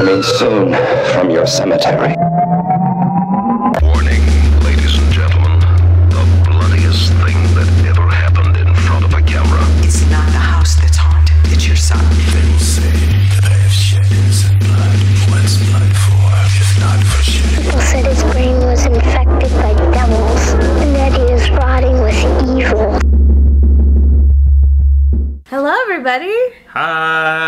Coming soon from your cemetery. Warning, ladies and gentlemen. The bloodiest thing that ever happened in front of a camera. It's not the house that's haunted, it's your son. They will say that I have shed innocent blood. What's blood for if not for shedding? People said his brain was infected by devils and that he is rotting with evil. Hello, everybody, Hi!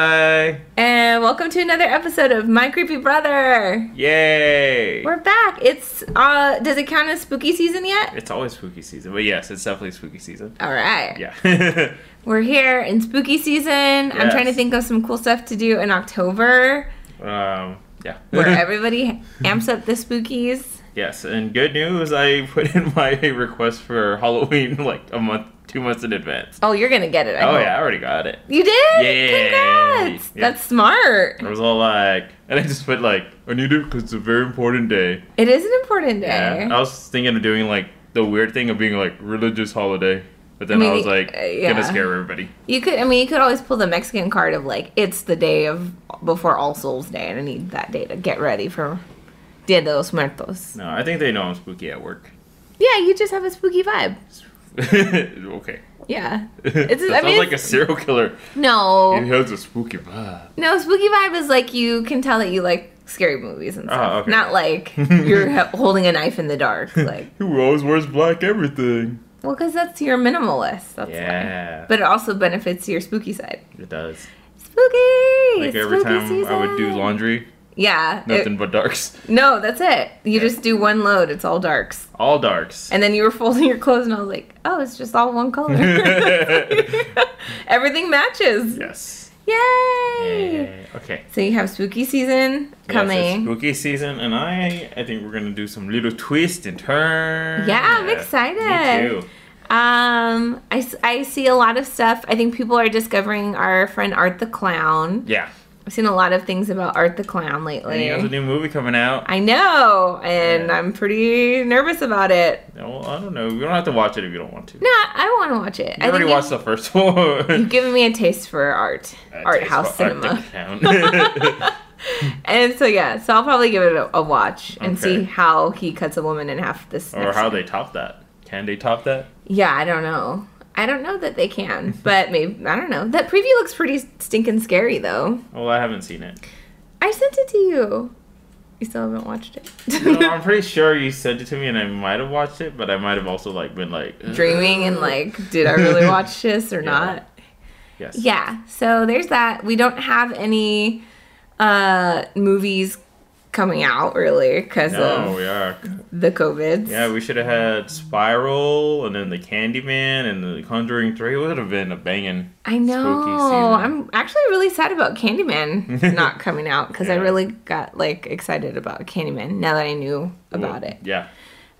Welcome to another episode of My Creepy Brother. Yay! We're back. It's uh, does it count as spooky season yet? It's always spooky season, but yes, it's definitely spooky season. All right. Yeah. We're here in spooky season. I'm trying to think of some cool stuff to do in October, um, yeah. where everybody amps up the spookies. yes, and good news, I put in my request for Halloween like a month, two months in advance. Oh, you're gonna get it. I Oh hope. yeah, I already got it. You did? Yay. Congrats. Yeah. That's smart. I was all like, and I just put like, I need it because it's a very important day. It is an important day. Yeah. I was thinking of doing like the weird thing of being like religious holiday, but then I I, was like, uh, yeah. gonna scare everybody. You could, I mean, you could always pull the Mexican card of like, it's the day of before All Souls Day, and I need that day to get ready for Dia de los Muertos. No, I think they know I'm spooky at work. Yeah, you just have a spooky vibe. okay. Yeah, It's, that I sounds mean, like a serial killer. No. He has a spooky vibe. no, spooky vibe is like you can tell that you like scary movies and ah, stuff, Oh, okay. not like you're holding a knife in the dark. Like, He always wears black everything. well, because that's your minimalist. That's why. Yeah. But it also benefits your spooky side. It does. Spooky. Like every spooky time I would do laundry, Yeah. it- nothing but darks. no, that's it. You just do one load. It's all darks. All darks. And then you were folding your clothes, and I was like, "Oh, it's just all one color. Everything matches. yes. Yay! Yeah. Okay. So you have spooky season Yes, coming. spooky season, and I, I think we're gonna do some little twist and turn. Yeah, I'm excited. Me too. um, I, I see a lot of stuff. I think people are discovering our friend Art the Clown. Yeah. I've seen a lot of things about Art the Clown And lately. he has a new movie coming out. I know, and Yeah. I'm pretty nervous about it. well, I don't know. You don't have to watch it if you don't want to. No, I want to watch it. You I already watched the first one. You've given me a taste for art, art house for Art the cinema. Clown. And so yeah, so I'll probably give it a, a watch and Okay. see how he cuts a woman in half this. or how time. they top that. Can they top that? Yeah, I don't know. I don't know that they can, but maybe I don't know. That preview looks pretty stinking scary though. Well, I haven't seen it. I sent it to you. You still haven't watched it. No, I'm pretty sure you sent it to me, and I might have watched it, but I might have also like been like Dreaming and like, did I really watch this or Yeah. not? yes, Yeah. So there's that. We don't have any uh movies coming out really because No, of we are. the COVID. Yeah, we should have had Spiral, and then the Candyman, and the Conjuring Three. Would have been a banging. I know. I'm actually really sad about Candyman not coming out because I really got like excited about Candyman now that I knew about it. Yeah.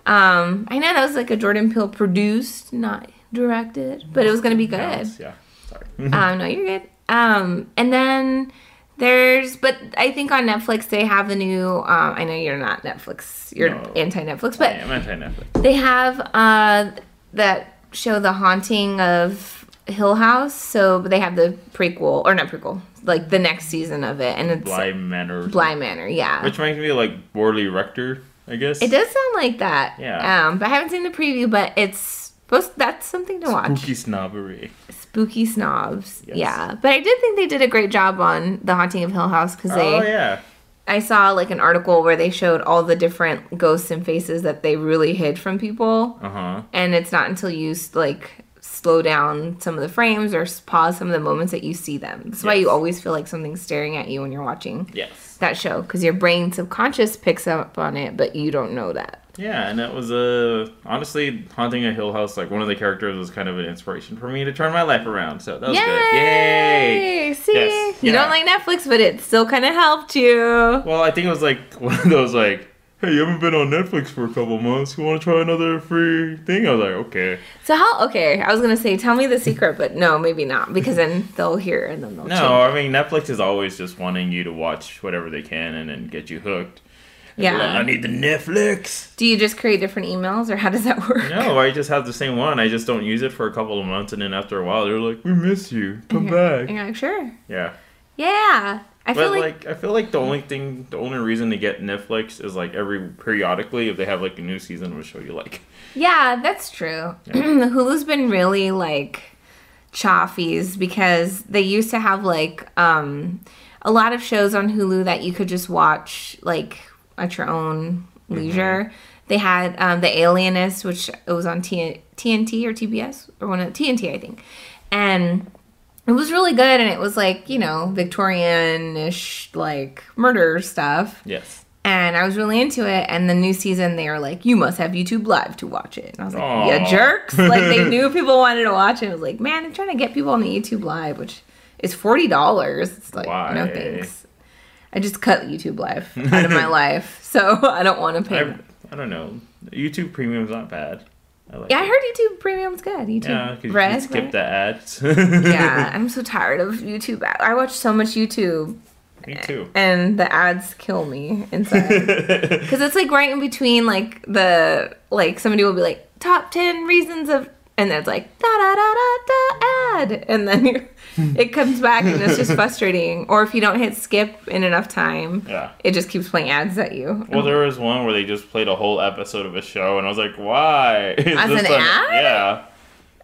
Um, I know that was like a Jordan Peele produced, not directed, but it was gonna be good. Yes, Yeah. Sorry. um, no, you're good. Um, and then there's, but I think on Netflix they have the new. Um, I know you're not Netflix, you're No. anti-Netflix, I but am anti Netflix. they have uh that show, The Haunting of Hill House. So they have the prequel or not prequel, like the next season of it, and it's Bly Manor. Bly Manor. Yeah, Which makes me like Borley Rectory, I guess. it does sound like that. Yeah. Um, but I haven't seen the preview, but it's supposed. That's something to watch. Spooky snobbery. Spooky snobs. Yes. Yeah, but I did think they did a great job on The Haunting of Hill House because they. Oh yeah. I saw like an article where they showed all the different ghosts and faces that they really hid from people. Uh huh. and it's not until you like slow down some of the frames or pause some of the moments that you see them. That's why you always feel like something's staring at you when you're watching Yes. that show because your brain subconscious picks up on it, but you don't know that. Yeah, and that was uh, honestly haunting a Hill House. Like one of the characters was kind of an inspiration for me to turn my life around. So that was good. Yay! See, Yes, you yeah. don't like Netflix, but it still kind of helped you. Well, I think it was like one of those like, hey, you haven't been on Netflix for a couple months. You want to try another free thing? I was like, okay. So how? Okay, I was gonna say, tell me the secret, but no, maybe not, because then they'll hear and then they'll No, change. I mean Netflix is always just wanting you to watch whatever they can and then get you hooked. And Yeah. like, I need the Netflix. Do you just create different emails, or how does that work? No, I just have the same one. I just don't use it for a couple of months, and then after a while, they're like, "We miss you. Come back." And you're like, sure. Yeah. Yeah. I feel But like, like, I feel like the only thing, the only reason to get Netflix is like every periodically if they have like a new season of a show you like. yeah, that's true. Hulu's been really like choffies because they used to have like um a lot of shows on Hulu that you could just watch like at your own leisure. They had um, the Alienist, which it was on T- TNT or TBS or one of TNT, I think, and it was really good. And it was like you know Victorian-ish like murder stuff. Yes. And I was really into it. And the new season, they were like, "You must have YouTube Live to watch it." And I was like. "Yeah, jerks!" Like they knew people wanted to watch it. I was like, "Man, I'm trying to get people on the YouTube Live, which is forty dollars." It's like, no Why? thanks. I just cut YouTube Live out of my life, so I don't want to pay. I, I don't know. YouTube Premium's not bad. I like yeah, I heard YouTube Premium's good. YouTube Yeah, because you can skip right? the ads. yeah, I'm so tired of YouTube. ad- I watch so much YouTube, Me too. and the ads kill me inside. Because it's like right in between, like the like somebody will be like top ten reasons of, and then it's like da da da da da ad, and then you, it comes back and it's just frustrating. Or if you don't hit skip in enough time, Yeah. it just keeps playing ads at you. Well, there was one where they just played a whole episode of a show, and I was like, "Why?" Is As an a- ad? Yeah,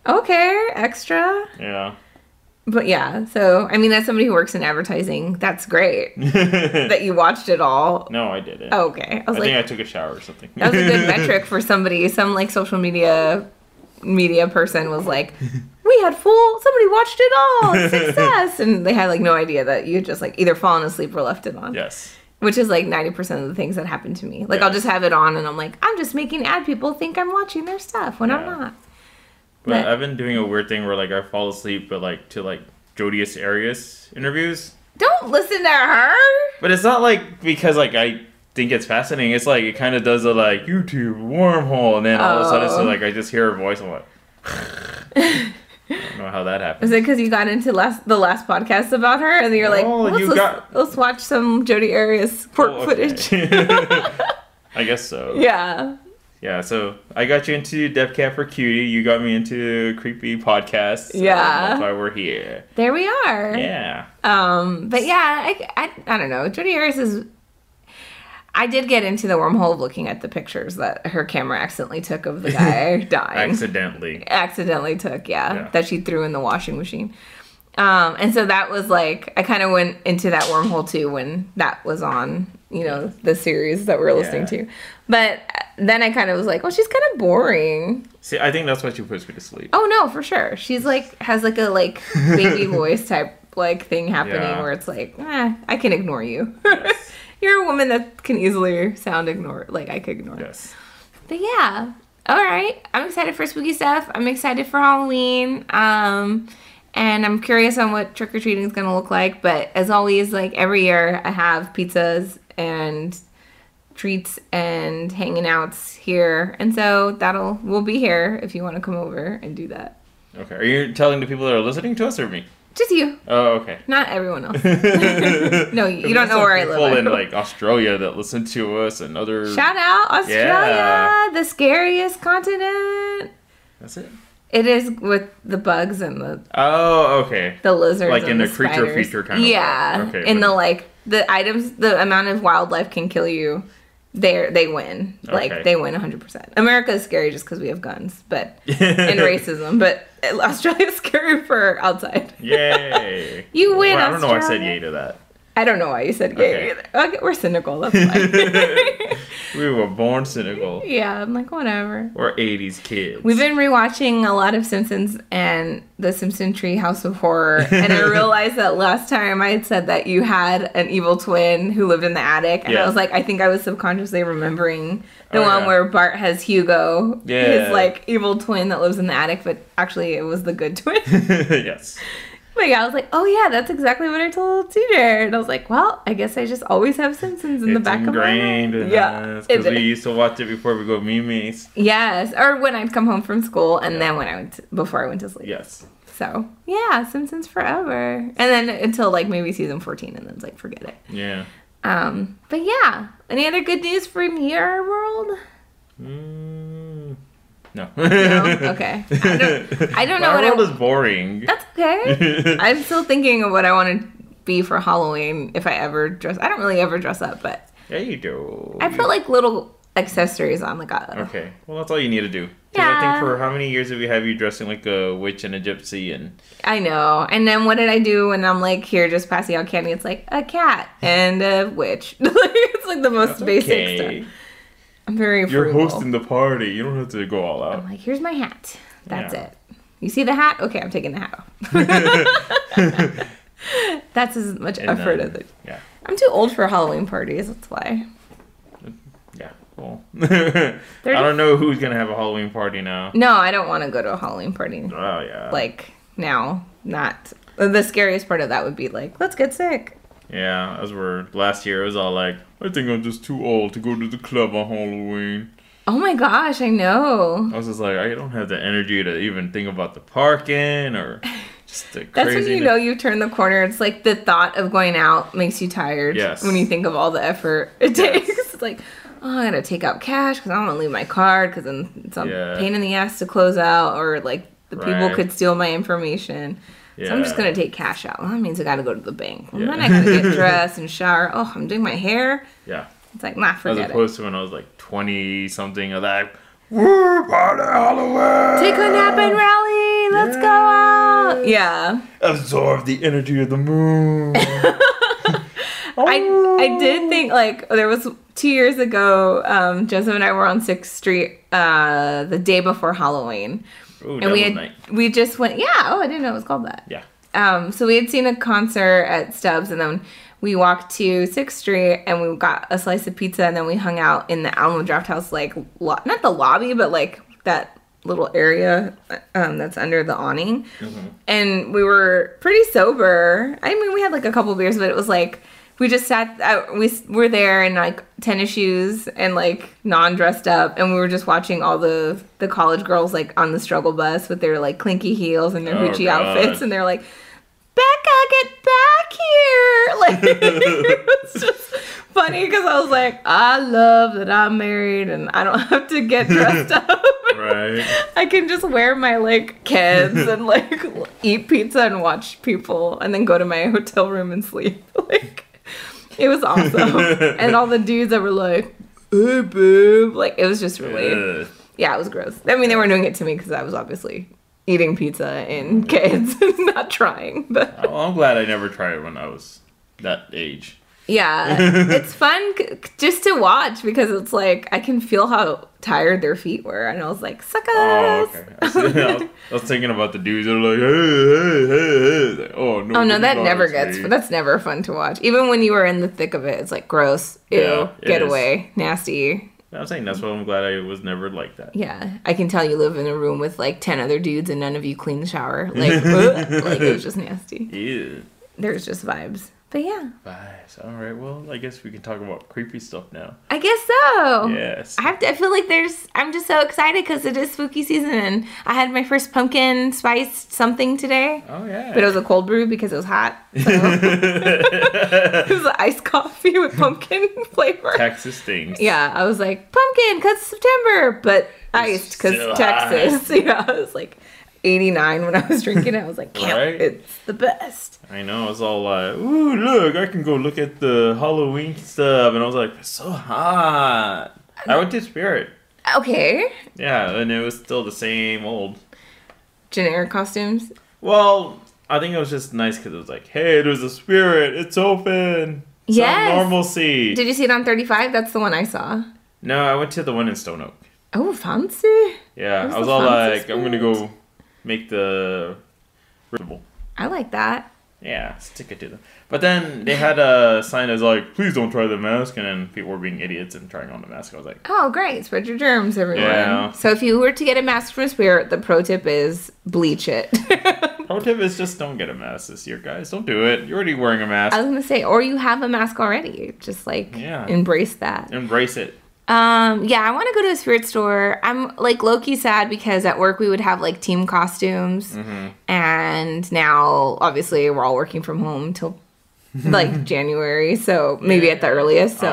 Okay, extra. yeah. But yeah, so I mean, as somebody who works in advertising, that's great that you watched it all. no, I didn't. Oh, okay, I was I like, think I took a shower or something. that was a good metric for somebody. Some like social media media person was like, "We had full. Somebody watched it all. Success!" and they had like no idea that you had just like either fallen asleep or left it on. Yes. Which is like ninety percent of the things that happen to me. Like I'll just have it on and I'm like, I'm just making ad people think I'm watching their stuff when I'm not. But But- I've been doing a weird thing where like I fall asleep, but like to like Jodi Arias interviews. Don't listen to her. But it's not like because like I think it's fascinating. It's like it kind of does a like YouTube wormhole, and then all of a sudden, so Oh. like I just hear her voice. I'm like, I don't know how that happened. Is it because you got into last the last podcast about her and you're like, Oh, let's, you let's, got- let's watch some Jodi Arias work Oh, footage. I guess so. yeah. Yeah, so I got you into Death Cab for Cutie. You got me into creepy podcasts. Yeah. that's why we're here. There we are. Yeah. Um, but yeah, I, I, I don't know. Jodi Arias is. I did get into the wormhole of looking at the pictures that her camera accidentally took of the guy dying. Accidentally. accidentally took, yeah, Yeah. that she threw in the washing machine. Um, and so that was like I kind of went into that wormhole too when that was on, you know, the series that we were listening Yeah. to. But then I kind of was like, well, she's kind of boring. See, I think that's why she puts me to sleep. Oh no, for sure. She's like has like a like baby voice type like thing happening Yeah. where it's like, eh, I can ignore you. Yes. You're a woman that can easily sound ignored. Like I could ignore. Yes. But yeah. All right. I'm excited for spooky stuff. I'm excited for Halloween. Um and I'm curious on what trick or treating is going to look like, but as always like every year I have pizzas and treats and hanging outs here. And so that'll we'll be here if you want to come over and do that. Okay. Are you telling the people that are listening to us or me? Just you, Oh, okay. not everyone else. no, you, don't know where I live. People in like Australia that listen to us and other. Shout out Australia, Yeah. the scariest continent. That's it. It is with the bugs and the Oh, okay. the lizards Like in the the creature feature kind of yeah way. Okay, in the like the items the amount of wildlife can kill you they they win. Like they win 100% america is scary just because we have guns but and racism but australia's scary for outside. Yay. You win, Well, I don't know why I said yay to that. I don't know why you said gay Okay. either okay, we're cynical that's fine We were born cynical. yeah i'm like whatever We're 80s kids. We've been rewatching a lot of Simpsons and the Simpson Tree House of Horror, and I realized that last time I had said that you had an evil twin who lived in the attic, and I was like, I think I was subconsciously remembering the Oh, one yeah. where Bart has Hugo, Yeah. his like evil twin that lives in the attic, but actually it was the good twin. yes. But yeah, I was like, oh yeah, that's exactly what I told TJ, and I was like, well, I guess I just always have Simpsons in the it's back of my in Yeah, Because we used to watch it before we go memes. yes, or when I'd come home from school, and then when I went to, before I went to sleep. Yes. So yeah, Simpsons forever, and then until like maybe season fourteen, and then it's like forget it. Yeah. Um, but yeah, any other good news from your world? Mm, no. No, okay. I don't, I don't know what I. world is boring. That's okay. I'm still thinking of what I want to be for Halloween if I ever dress. I don't really ever dress up, but Yeah, you do. I put like little accessories on, like a Okay, well that's all you need to do. 'Cause I think for how many years have you have you dressing like a witch and a gypsy and I know. And then what did I do when I'm like here just passing out candy? It's like a cat and a witch. it's like the most basic okay. stuff. I'm very You're hosting the party. You don't have to go all out. I'm like, here's my hat. That's Yeah. it. You see the hat? Okay, I'm taking the hat off. That's as much And effort then- as it. Yeah, I'm too old for Halloween parties. That's why. yeah. Well, I don't know who's gonna have a Halloween party now. No, I don't want to go to a Halloween party. Oh yeah. Like now, not. The scariest part of that would be like, let's get sick. Yeah, as we're last year, it was all like, I think I'm just too old to go to the club on Halloween. Oh my gosh, I know. I was just like, I don't have the energy to even think about the parking or just the That's when you know you turn the corner. It's like the thought of going out makes you tired. Yes. When you think of all the effort it takes. It's like, oh, I gotta take out cash because I don't want to leave my card because then it's a Yeah. pain in the ass to close out or like the people could steal my information. So I'm just gonna take cash out. Well, that means I gotta go to the bank. Well, Yeah. then I gotta get dressed and shower. Oh, I'm doing my hair. Yeah. It's like, nah, As forget it. opposed to when I was like 20 something of that. Woo, party Halloween! Take a nap and rally. Let's go out. Yeah. Absorb the energy of the moon. I I did think like there was two years ago, um, Joseph and I were on Sixth Street uh, the day before Halloween, Ooh, and we had Night. we just went. Yeah, oh, I didn't know it was called that. Yeah. Um, so we had seen a concert at Stubbs, and then we walked to Sixth Street, and we got a slice of pizza, and then we hung out in the Alamo Drafthouse, like lo- not the lobby, but like that little area um, that's under the awning. And we were pretty sober. I mean, we had like a couple beers, but it was like we just sat. Uh, we were there in like tennis shoes and like non dressed up, and we were just watching all the the college girls like on the struggle bus with their like clinky heels and their Oh, hoochie God. outfits, and they're like. Becca, get back here! Like it's just funny because I was like, I love that I'm married and I don't have to get dressed up. Right. I can just wear my like kids and like eat pizza and watch people and then go to my hotel room and sleep. Like it was awesome. and all the dudes that were like, hey babe. Like it was just really Ugh. yeah, it was gross. I mean they weren't doing it to me because I was obviously eating pizza and kids, not trying. But Well, I'm glad I never tried it when I was that age. Yeah, it's fun c- just to watch because it's like I can feel how tired their feet were, and I was like, suck us. Oh, okay. I. I, was, I was thinking about the dudes that are like, hey, hey, hey, hey. Like, oh, no. Oh no, that never gets. me. That's never fun to watch. Even when you were in the thick of it, it's like gross. Ew, Yeah, get is. away, nasty. I'm saying that's why I'm glad I was never like that. Yeah, I can tell you live in a room with like ten other dudes and none of you clean the shower. Like, like it was just nasty. Ew. There's just vibes. But yeah, Nice. All right. Well, I guess we can talk about creepy stuff now. I guess so. Yes. I have to. I feel like there's. I'm just so excited because it is spooky season, and I had my first pumpkin spice something today. Oh yeah. But it was a cold brew because it was hot. So. it was an iced coffee with pumpkin flavor. Texas things. Yeah, I was like pumpkin because September, but iced because Texas. Yeah, I was like 89 when I was drinking it. I was like, yeah, Right? it's the best. I know. I was all like, "Ooh, look! I can go look at the Halloween stuff," and I was like, "It's so hot." I went to Spirit. Okay, Yeah, and it was still the same old. generic costumes. Well, I think it was just nice because it was like, "Hey, there's a Spirit. It's open." Yeah. Normalcy. Did you see it on 35? That's the one I saw. no, I went to the one in Stone Oak. Oh, fancy. Yeah, Where's I was all like, I'm gonna go make the. I like that. Yeah, stick it to them. But then they had a sign that's like, please don't try the mask, and then people were being idiots and trying on the mask. I was like, Oh, great. Spread your germs, everyone. Yeah. So if you were to get a mask from Spirit, the pro tip is bleach it. pro tip is just don't get a mask this year, guys. Don't do it. You're already wearing a mask. I was gonna say, or you have a mask already. Just like Yeah. embrace that. Embrace it. Um, yeah, I want to go to a spirit store. I'm like Loki sad because at work we would have like team costumes, Mm-hmm. and now obviously we're all working from home till like January, so maybe at the earliest. So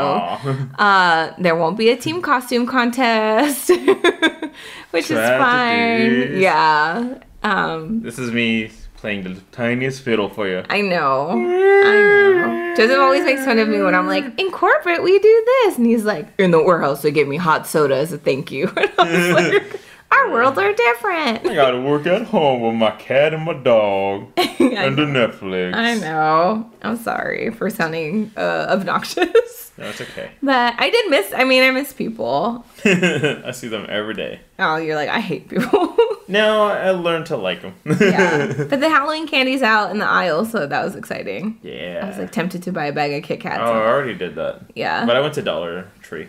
uh, there won't be a team costume contest, which is fine. Yeah. Um, this is me playing the tiniest fiddle for you. I know. I know. Joseph always makes fun of me when I'm like, in corporate, we do this. And he's like, in the warehouse, they give me hot soda as a thank you. And I was like, our worlds are different. I gotta work at home with my cat and my dog and the Netflix. I know. I'm sorry for sounding uh, obnoxious. That's okay. But I did miss, I mean, I miss people. I see them every day. Oh, you're like, I hate people. No, I learned to like them. yeah. But the Halloween candy's out in the aisle, so that was exciting. yeah. I was like tempted to buy a bag of Kit Kats. oh, I already did that. Yeah. But I went to Dollar Tree.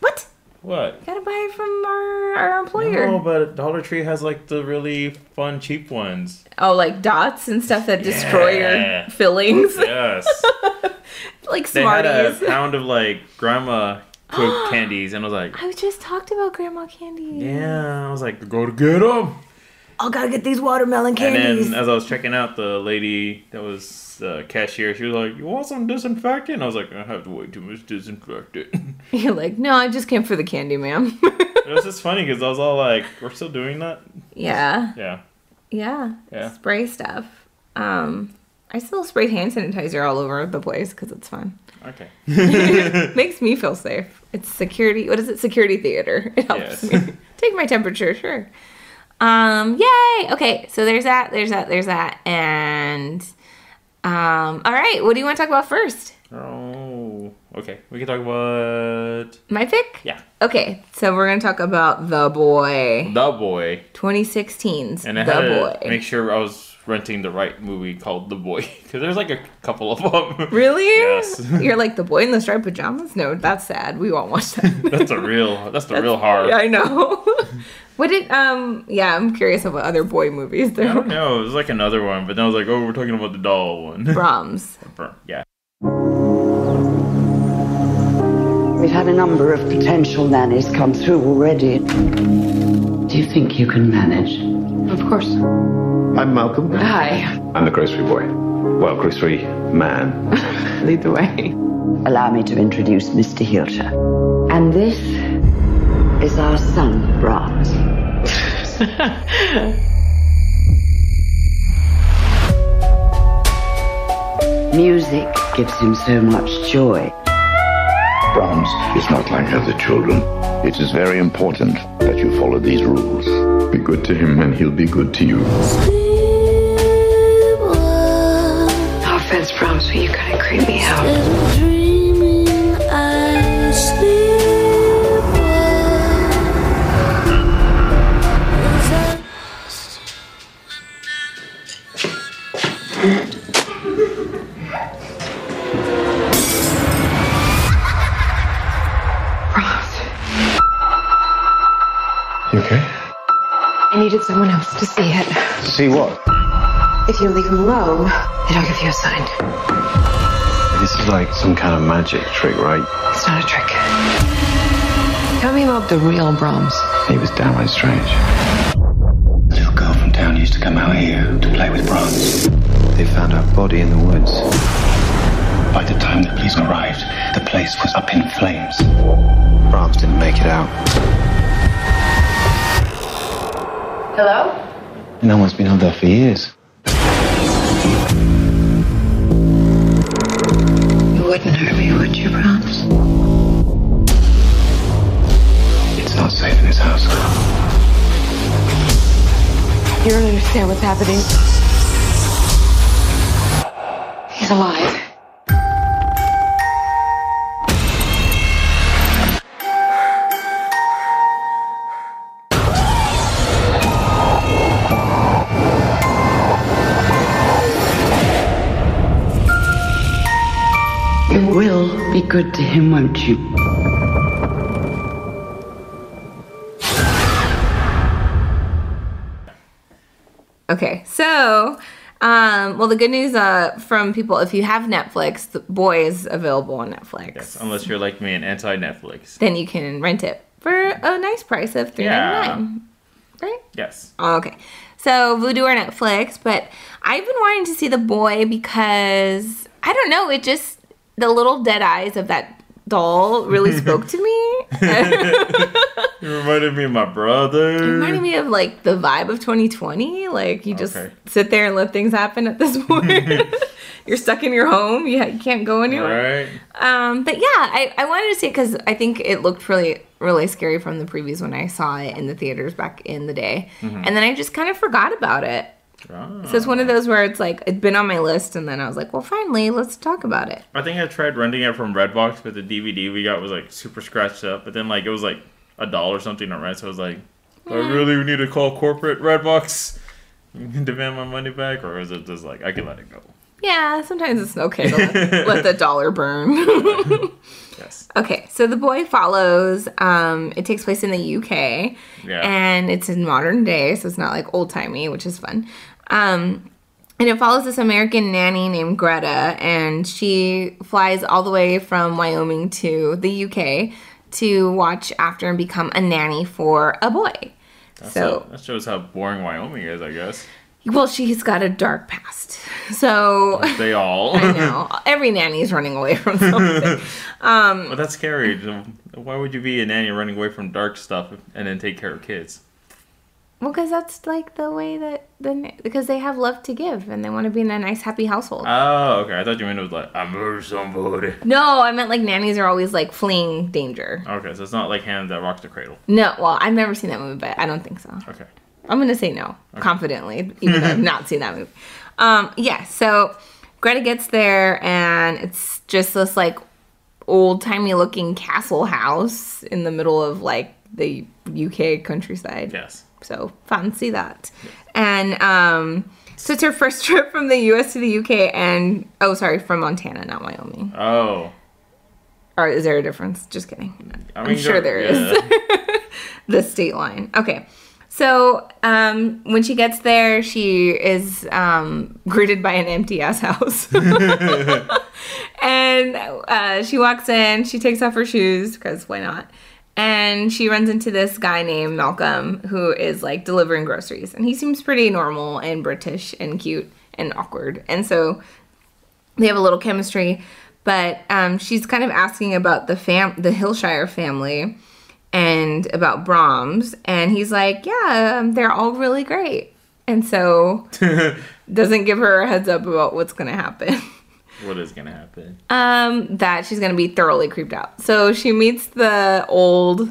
what? What? You Gotta buy it from our, our employer. No, but Dollar Tree has like the really fun, cheap ones. Oh, like dots and stuff that destroy Yeah. your fillings. Yes. like Smarties. they had a pound of like grandma cooked candies, and I was like, I just talked about grandma candy. yeah. I was like, go to get them. Oh, gotta get these watermelon candies. And then as I was checking out, the lady that was the cashier, she was like, "You want some disinfectant?" I was like, "I have to way too much disinfectant." You're like, no, I just came for the candy, ma'am. it was just funny because I was all like, "We're still doing that?" yeah, Yeah, yeah, Yeah. Spray stuff. Um, I still spray hand sanitizer all over the place because it's fun. okay. Makes me feel safe. It's security. What is it? Security theater. It helps Yes. me take my temperature. Sure. Um. Yay. Okay. So there's that. There's that. There's that. And um. All right. What do you want to talk about first? oh, okay. We can talk about My pick. yeah, Okay. So we're gonna talk about the boy. the boy, 2016's and I the had boy. to make sure I was renting the right movie called The Boy because there's like a couple of them. Really? Yes. You're like the boy in the striped pajamas? No, that's sad. We won't watch that. That's a real. That's the real hard. Yeah, I know. What did um? Yeah, I'm curious about other boy movies. I don't know. It was like another one, but then I was like, "Oh, we're talking about the doll one." Brahms. yeah. We've had a number of potential nannies come through already. Do you think you can manage? Of course. I'm Malcolm. Hi. I'm the grocery boy. Well, grocery man. Lead the way. Allow me to introduce Mr. Heelshire. And this is our son, Brahms. Music gives him so much joy. Brahms is not like other children. It is very important that you follow these rules. Be good to him and he'll be good to you. No offense, Brahms, but you kind of creep me out. Someone else to see it. See what? If you leave him alone, then I'll give you a sign. This is like some kind of magic trick, right? It's not a trick. Tell me about the real Brahms. He was downright strange. A little girl from town used to come out here to play with Brahms. They found her body in the woods. By the time the police arrived, the place was up in flames. Brahms didn't make it out. Hello? No one's been out there for years. You wouldn't hurt me, would you, Brahms? It's not safe in this house. You don't understand what's happening. He's alive. Good to him, won't you? Okay, so um, well, the good news uh from people, if you have Netflix, the boy is available on Netflix. Yes, unless you're like me and anti Netflix. Then you can rent it for a nice price of three ninety nine. Right? Yes. Okay. So Vudu or Netflix, but I've been wanting to see the boy because I don't know, it just the little dead eyes of that doll really spoke to me. You reminded me of my brother. It reminded me of like the vibe of 2020. Like you just Okay. sit there and let things happen at this point. You're stuck in your home. You, you can't go anywhere. Right? Um, but yeah, I, I wanted to see it because I think it looked really really scary from the previews when I saw it in the theaters back in the day, Mm-hmm. and then I just kind of forgot about it. Ah. So it's one of those where it's like it'd been on my list, and then I was like, well, finally, let's talk about it. I think I tried renting it from Redbox, but the DVD we got was like super scratched up. But then like it was like a dollar something to rent, so I was like, do I really need to call corporate Redbox and demand my money back, or is it just like I can let it go? Yeah, sometimes it's okay to let, let the dollar burn. Okay, so the boy follows. Um, it takes place in the UK, Yeah. and it's in modern day, so it's not like old timey, which is fun. Um, and it follows this American nanny named Greta, and she flies all the way from Wyoming to the UK to watch after and become a nanny for a boy. That's so, a- that shows how boring Wyoming is, I guess. Well, she's got a dark past. So, They all. I know every nanny's running away from something. Um, But that's scary. Why would you be a nanny running away from dark stuff and then take care of kids? Well, because that's like the way that the because they have love to give and they want to be in a nice, happy household. Oh, okay. I thought you meant it was like I murdered somebody. no, I meant like nannies are always like fleeing danger. Okay, so it's not like Hand That Rocks the Cradle. No, well, I've never seen that movie, but I don't think so. Okay. I'm gonna say no confidently, even though I've not seen that movie. Um, yeah. So Greta gets there, and it's just this like old timey looking castle house in the middle of like the UK countryside. Yes. So fancy that. And um, so it's her first trip from the US to the UK and oh sorry, from Montana, not Wyoming. Oh. Or is there a difference? Just kidding. I I'm mean, sure there is. yeah. the state line. Okay. So um, when she gets there, she is um, greeted by an empty ass house. and uh, she walks in, she takes off her shoes, because why not? And she runs into this guy named Malcolm who is like delivering groceries. And he seems pretty normal and British and cute and awkward. And so they have a little chemistry. But um, she's kind of asking about the fam, the Hillshire family, and about Brahms, and he's like, "Yeah, um, they're all really great." And so doesn't give her a heads up about what's gonna happen. what is gonna happen? um, that she's gonna be thoroughly creeped out. So she meets the old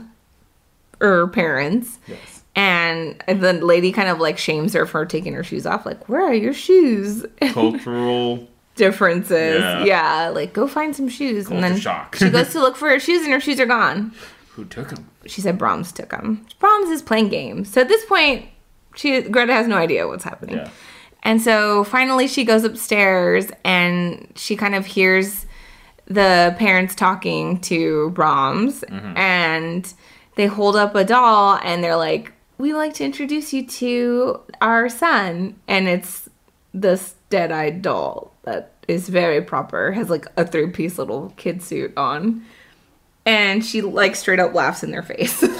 er parents. Yes. And the lady kind of like shames her for taking her shoes off. Like, where are your shoes? Cultural. differences. Yeah. Yeah. like go find some shoes. and then shock. she goes to look for her shoes, and her shoes are gone. Who took him? She said Brahms took them. Brahms is playing games. So at this point, she Greta has no idea what's happening. Yeah. And so finally, she goes upstairs and she kind of hears the parents talking to Brahms, mm-hmm. and they hold up a doll and they're like, "We like to introduce you to our son," and it's this dead-eyed doll that is very proper, has like a three-piece little kid suit on, and she like straight up laughs in their face.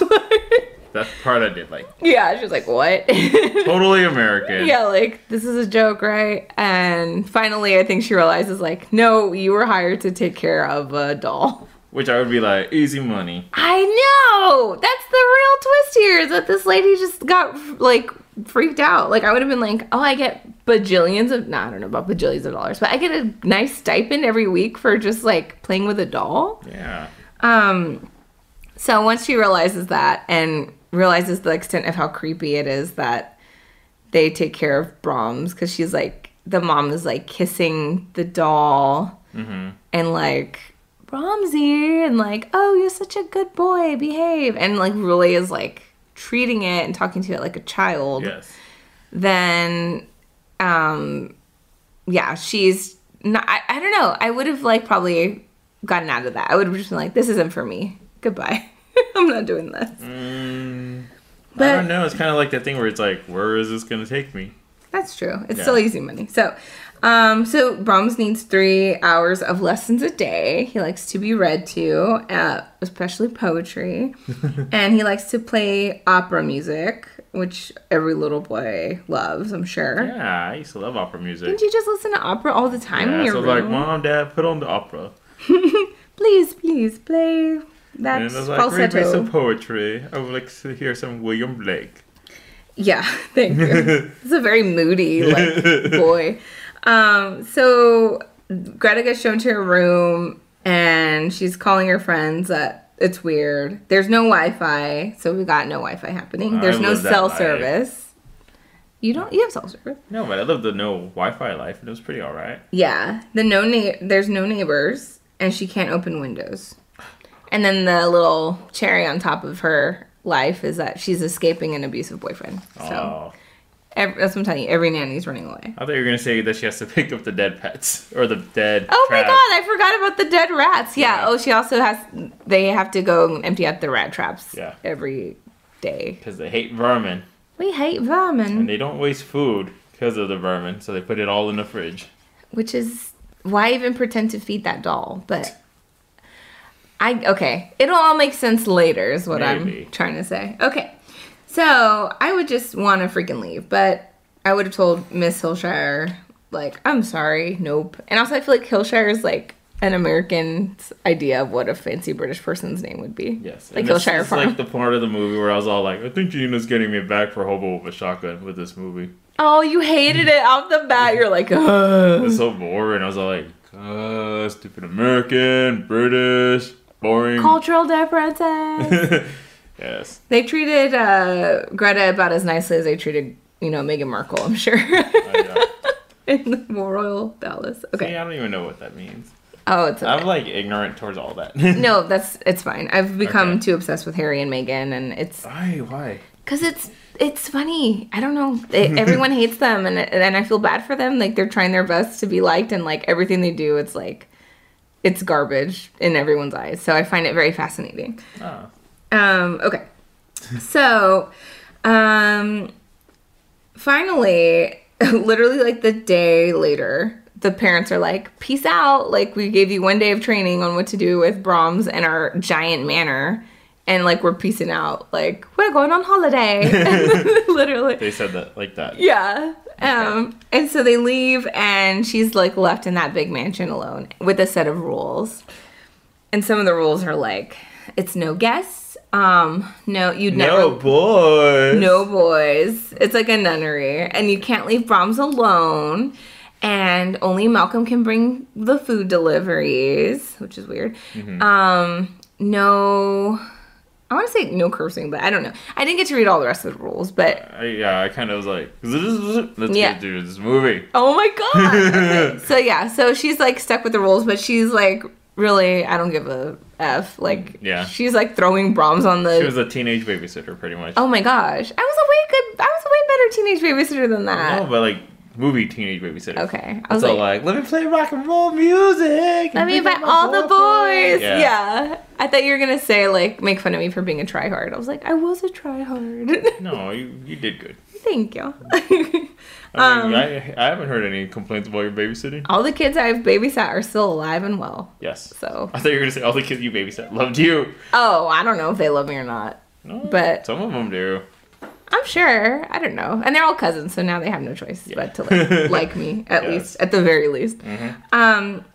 That part I did like. yeah, she was like, "What?" Totally American. yeah, like this is a joke, right? And finally, I think she realizes, like, no, you were hired to take care of a doll. Which I would be like, easy money. I know. That's the real twist here. Is that this lady just got like freaked out. Like I would have been like, oh, I get bajillions of, no, I don't know about bajillions of dollars, but I get a nice stipend every week for just like playing with a doll. Yeah. Um, so once she realizes that and realizes the extent of how creepy it is that they take care of Brahms, because she's like, the mom is like kissing the doll and like, Brahmsy, and like, oh, you're such a good boy, behave. And like, really is like treating it and talking to it like a child Yes. then um yeah she's not I, I don't know i would have like probably gotten out of that i would have just been like this isn't for me goodbye i'm not doing this Mm, But- I don't know. It's kind of like that thing where it's like, where is this gonna take me? that's true it's Yeah. still easy money so um so brahms needs three hours of lessons a day he likes to be read to uh, especially poetry and he likes to play opera music which every little boy loves i'm sure Yeah, I used to love opera music. Didn't you just listen to opera all the time in Yeah, your so was like, room? mom, dad, put on the opera. please, please play that and I was like, read me falsetto. some poetry. I would like to hear some William Blake. Yeah, thank you. It's a very moody like boy. Um, so Greta gets shown to her room and she's calling her friends that it's weird. There's no Wi-Fi, so we got no Wi-Fi happening. I There's no cell life. service. You don't. You have cell service. No, but I lived the no Wi-Fi life, and it was pretty all right. Yeah. The no na- There's no neighbors, and she can't open windows. And then the little cherry on top of her life is that she's escaping an abusive boyfriend. So Oh, every, that's what I'm telling you. Every nanny's running away. I thought you were gonna say that she has to pick up the dead pets or the dead. Oh my god, I forgot about the dead rats. Yeah. Yeah. Oh, she also has. They have to go empty out the rat traps. Yeah. Every day. Because they hate vermin We hate vermin. and they don't waste food because of the vermin, so they put it all in the fridge. which is why even pretend to feed that doll? But I okay, it'll all make sense later. Is what Maybe. I'm trying to say. Okay, so I would just want to freaking leave, but I would have told Miss Hillshire like I'm sorry, nope. And also, I feel like Hillshire is like an American idea of what a fancy British person's name would be. Yes, like Hillshire Farm. like the part of the movie where I was all like, I think Gina's getting me back for hobo with a shotgun with this movie. Oh, you hated it off the bat. You're like, Ugh. It's so boring. I was all like, uh, stupid American, British, boring. cultural differences. yes. they treated uh, Greta about as nicely as they treated, you know, Meghan Markle. I'm sure I, in the royal palace. see, Okay. I don't even know what that means. Oh, it's okay. I'm like ignorant towards all that. no, that's it's fine. I've become Okay. too obsessed with Harry and Meghan, and it's Why? Why? Because it's it's funny. I don't know. It, everyone hates them, and and I feel bad for them. Like they're trying their best to be liked, and like everything they do, it's like it's garbage in everyone's eyes. So I find it very fascinating. Oh. Um, okay. So, um, finally, literally like the day later, the parents are like, peace out. Like, we gave you one day of training on what to do with Brahms and our giant manor. And like, we're piecing out. Like, we're going on holiday. literally. They said that like that. Yeah. Um, and so they leave, and she's like left in that big mansion alone with a set of rules. And some of the rules are like, it's no guests. Um, no, you'd never. No boys. No boys. It's like a nunnery, and you can't leave Brahms alone. And only Malcolm can bring the food deliveries, which is weird. Mm-hmm. Um, no, I want to say no cursing, but I don't know. I didn't get to read all the rest of the rules, but I, yeah, I kind of was like, let's Yeah. get through this movie. Oh my god. Okay. so yeah, so she's like stuck with the rules, but she's like really I don't give a f. Like Yeah. she's like throwing Brahms on the. She was a teenage babysitter, pretty much. oh my gosh, I was a way good. I was a way better teenage babysitter than that. No, but like movie teenage babysitter. Okay, I was all like, like, let me play rock and roll music. let me invite all the boyfriend." boys. Yeah. Yeah. I thought you were gonna say like make fun of me for being a tryhard. I was like, I was a tryhard. No, you you did good. Thank you. I, Um, I, I haven't heard any complaints about your babysitting. all the kids I've babysat are still alive and well. Yes. So, I thought you were gonna say all the kids you babysat loved you. oh, I don't know if they love me or not. No, But- some of them do. I'm sure. I don't know. And they're all cousins, so now they have no choice but to like, like me, at least, at the very least. Mhm. Um,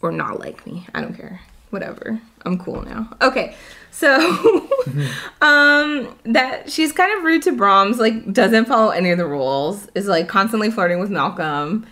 or not like me. I don't care. Whatever. I'm cool now. Okay. So, um, that she's kind of rude to Brahms, like, doesn't follow any of the rules, is like constantly flirting with Malcolm.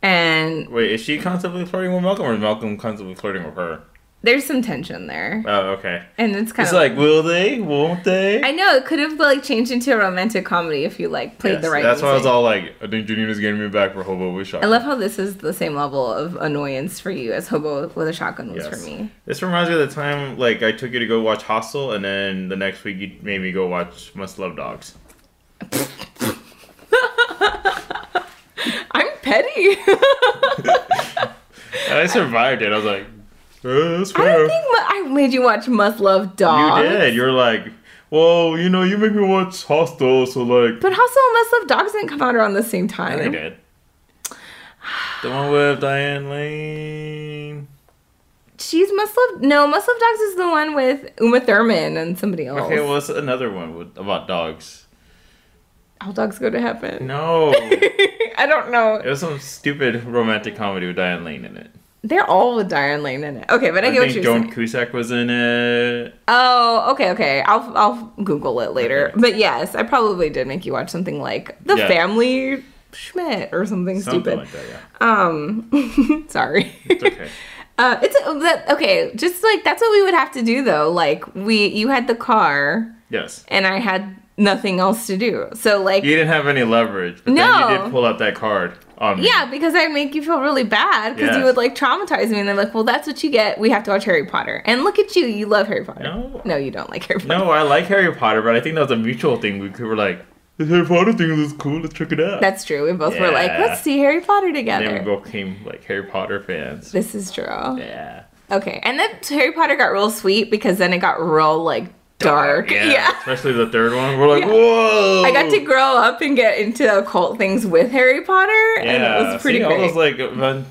And Wait, is she constantly flirting with Malcolm, or is Malcolm constantly flirting with her? There's some tension there. Oh, okay. And it's kind of. It's of like, will they? Won't they? I know it could have like changed into a romantic comedy if you like played Yes, the right. That's why I was music. all like, I think Janina's getting me back for Hobo with Shotgun. I love how this is the same level of annoyance for you as Hobo with a Shotgun was Yes. for me. This reminds me of the time like I took you to go watch Hostel, and then the next week you made me go watch Must Love Dogs. I'm petty. And I survived it. I was like, uh, I don't think I made you watch Must Love Dogs. You did. You're like, well, you know, you make me watch Hostel, so like. But Hostel and Must Love Dogs didn't come out around the same time. They did. The one with Diane Lane. She's Must Love. No, Must Love Dogs is the one with Uma Thurman and somebody else. Okay, well, it's another one with about dogs. All dogs go to heaven. No, I don't know. It was some stupid romantic comedy with Diane Lane in it. They're all with Diane Lane in it. Okay, but I, I get what you're Joan saying. Cusack was in it. Oh, okay, okay. I'll I'll Google it later. But yes, I probably did make you watch something like The Yeah. Family Schmidt or something, Something stupid. like that, yeah. Um, sorry. It's okay. Uh, it's that okay. Just like that's what we would have to do though. Like we, you had the car, Yes. and I had nothing else to do. So like, You didn't have any leverage, but then No. you did pull out that card on me. yeah, because I make you feel really bad because you would like traumatize me, and they're like, well, that's what you get. We have to watch Harry Potter, and look at you, you love Harry Potter. No. no, you don't like Harry Potter. No, I like Harry Potter, but I think that was a mutual thing. We were like, this Harry Potter thing looks cool. Let's check it out. That's true. We both were like, let's see Harry Potter and together. then we both became like Harry Potter fans. This is true. Yeah. Okay, and then Harry Potter got real sweet because then it got real like dark. Yeah. Yeah. Especially the third one. We're like, Yeah. whoa. I got to grow up and get into occult things with Harry Potter, and it was pretty See, great. all those like evan-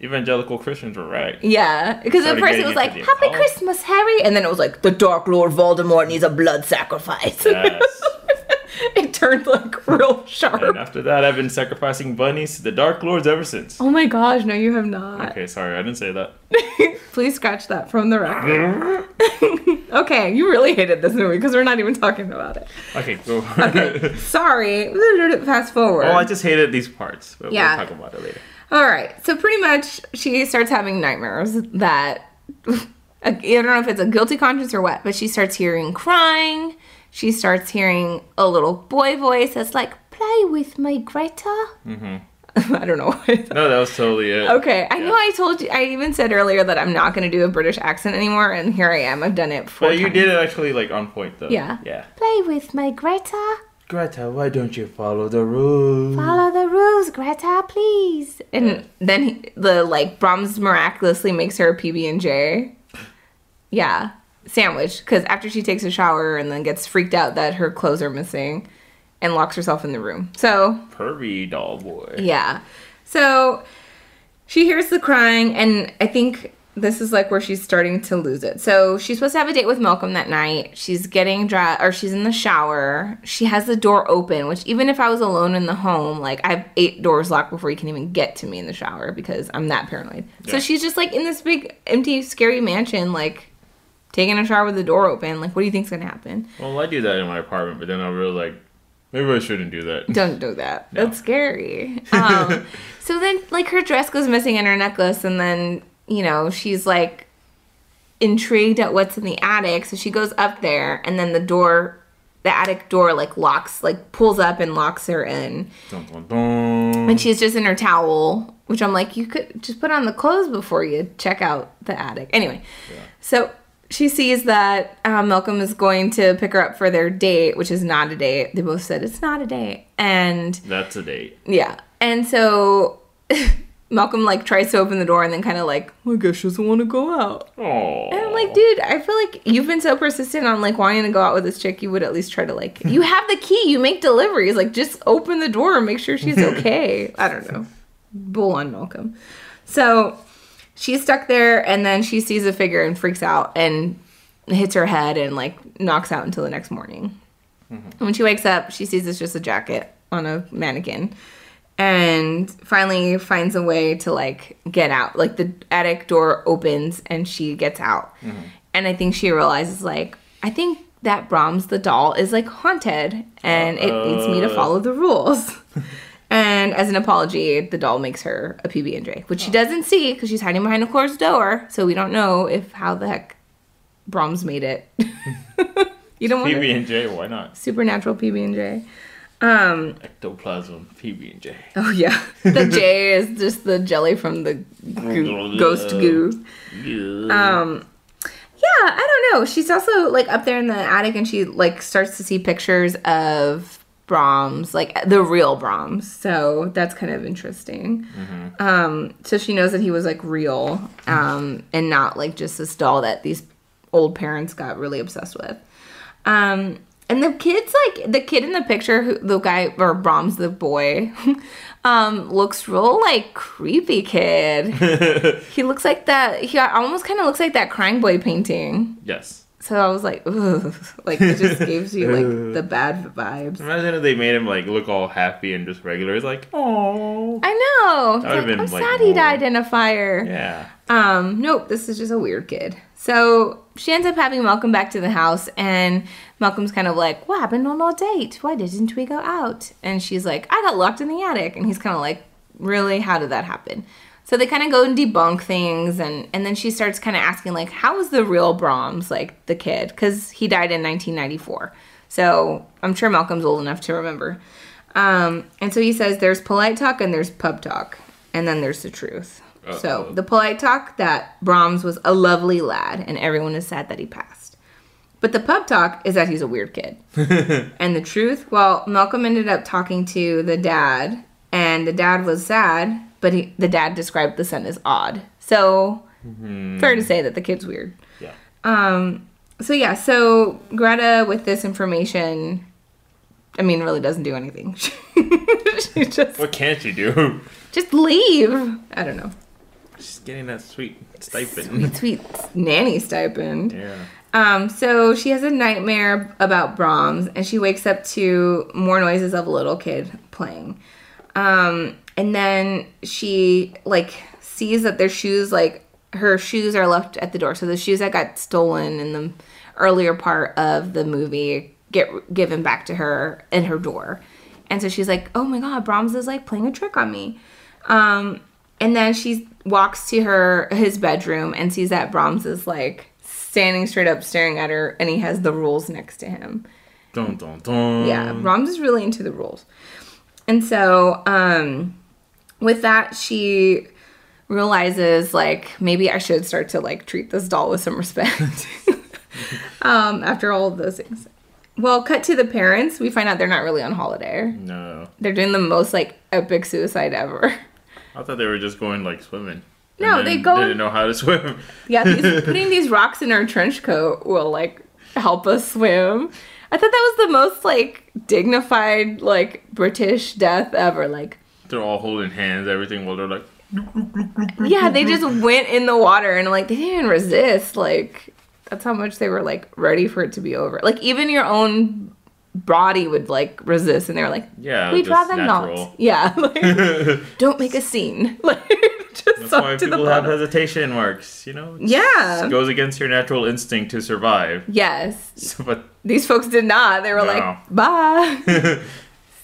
evangelical Christians were right. yeah, because at first it was like "Happy. Christmas, Harry," and then it was like the Dark Lord Voldemort needs a blood sacrifice. Yes. it turned like real and sharp. after that, I've been sacrificing bunnies to the Dark Lords ever since. Oh my gosh, no, you have not. Okay, sorry, I didn't say that. Please scratch that from the record. okay, you really hated this movie because we're not even talking about it. Okay, go. Okay, sorry. Fast forward. oh, I just hated these parts, but Yeah. we'll talk about it later. All right. So pretty much she starts having nightmares that I don't know if it's a guilty conscience or what, but she starts hearing crying. She starts hearing a little boy voice that's like, "Play with me, Greta." Mm-hmm. I don't know. No, that was totally it. okay, I know I told you. I even said earlier that I'm not going to do a British accent anymore, and here I am. I've done it four But you times. did it actually like on point though. Yeah. Yeah. Play with my Greta. Greta, why don't you follow the rules? Follow the rules, Greta, please. And then he, the like Brahms miraculously makes her a PB and J. Yeah, sandwich. Because after she takes a shower and then gets freaked out that her clothes are missing, and locks herself in the room. So Pervy doll boy. yeah, so she hears the crying, and I think this is like where she's starting to lose it. So she's supposed to have a date with Malcolm that night. She's getting dressed, or she's in the shower. She has the door open, which even if I was alone in the home, like I have eight doors locked before you can even get to me in the shower because I'm that paranoid. So she's just like in this big, empty, scary mansion, like taking a shower with the door open. Like, what do you think's gonna happen? Well, I do that in my apartment, but then I really like, maybe I shouldn't do that. Don't do that. No. That's scary. Um, so then, like, her dress goes missing and her necklace, and then, you know, she's like intrigued at what's in the attic. So she goes up there, and then the door, the attic door, like, locks, like, pulls up and locks her in. Dun, dun, dun. And she's just in her towel, which I'm like, you could just put on the clothes before you check out the attic. Anyway, so she sees that um, Malcolm is going to pick her up for their date, which is not a date. They both said it's not a date. And That's a date. yeah. And so Malcolm like tries to open the door and then kind of like, I guess she doesn't want to go out. Oh. And I'm like, dude, I feel like you've been so persistent on like wanting to go out with this chick, you would at least try to like, you have the key, you make deliveries, like just open the door and make sure she's okay. I don't know. Bull on Malcolm. So she's stuck there and then she sees a figure and freaks out and hits her head and like knocks out until the next morning. And when she wakes up, she sees it's just a jacket on a mannequin and finally finds a way to like get out. Like the attic door opens and she gets out. Mm-hmm. And I think she realizes like I think that Brahms the doll is like haunted and it needs me to uh. follow the rules. and as an apology, the doll makes her a PB and J, which she doesn't see because she's hiding behind a closed door. So we don't know if how the heck Brahms made it. you don't want PB and J, why not? supernatural PB and J. Um, Ectoplasm, PB and J. Oh yeah, the J is just the jelly from the goo, ghost goo. Um, yeah, I don't know. She's also like up there in the attic, and she like starts to see pictures of Brahms, like the real Brahms. So that's kind of interesting. Um, so she knows that he was like real, um, and not like just this doll that these old parents got really obsessed with. Um, and the kid's like the kid in the picture, who the guy or Brahms, the boy, um, looks real like creepy kid. he looks like that. He almost kind of looks like that crying boy painting. Yes. So I was like, Ugh. like it just gives you like the bad vibes. Imagine if they made him like look all happy and just regular. It's like, oh, I know. That would've Like, been, I'm like, sad he died in a fire. yeah. Um, nope, this is just a weird kid. So she ends up having Malcolm back to the house, and Malcolm's kind of like, What happened on our date? Why didn't we go out? And she's like, I got locked in the attic. And he's kind of like, Really? How did that happen? So they kind of go and debunk things, and, and then she starts kind of asking, like, how was the real Brahms, like the kid? Because he died in 1994. So I'm sure Malcolm's old enough to remember. Um, and so he says there's polite talk and there's pub talk, and then there's the truth. So Uh-oh. the polite talk that Brahms was a lovely lad, and everyone is sad that he passed. But the pub talk is that he's a weird kid. and the truth, well, Malcolm ended up talking to the dad, and the dad was sad, but he, the dad described the son as odd. So fair to say that the kid's weird. Yeah. Um. So yeah. So Greta, with this information, I mean, really doesn't do anything. she just What can't you do? just leave. I don't know. She's getting that sweet stipend. Sweet, sweet nanny stipend. Yeah. Um, so she has a nightmare about Brahms, and she wakes up to more noises of a little kid playing. Um, and then she like sees that their shoes, like her shoes, are left at the door. So the shoes that got stolen in the earlier part of the movie get given back to her in her door. And so she's like, "Oh my god, Brahms is like playing a trick on me." Um, and then she walks to her his bedroom and sees that Brahms is like standing straight up staring at her and he has the rules next to him. Dun dun dun. Yeah, Brahms is really into the rules. And so um with that she realizes like maybe I should start to like treat this doll with some respect. um after all of those things. Well, cut to the parents, we find out they're not really on holiday. No. They're doing the most like epic suicide ever. I thought they were just going like swimming. No, they go. go- Didn't know how to swim. Yeah, these, putting these rocks in our trench coat will like help us swim. I thought that was the most like dignified like British death ever. Like, They're all holding hands, everything while they're like, yeah, they just went in the water and like they didn't even resist. Like, that's how much they were like ready for it to be over. Like, even your own body would like resist, and they were like, yeah, we'd rather natural. not. Yeah, like, don't make a scene. Like, just That's why to the people have hesitation marks, you know? It Yeah. goes against your natural instinct to survive. Yes, So, but These folks did not. They were No. like, bye.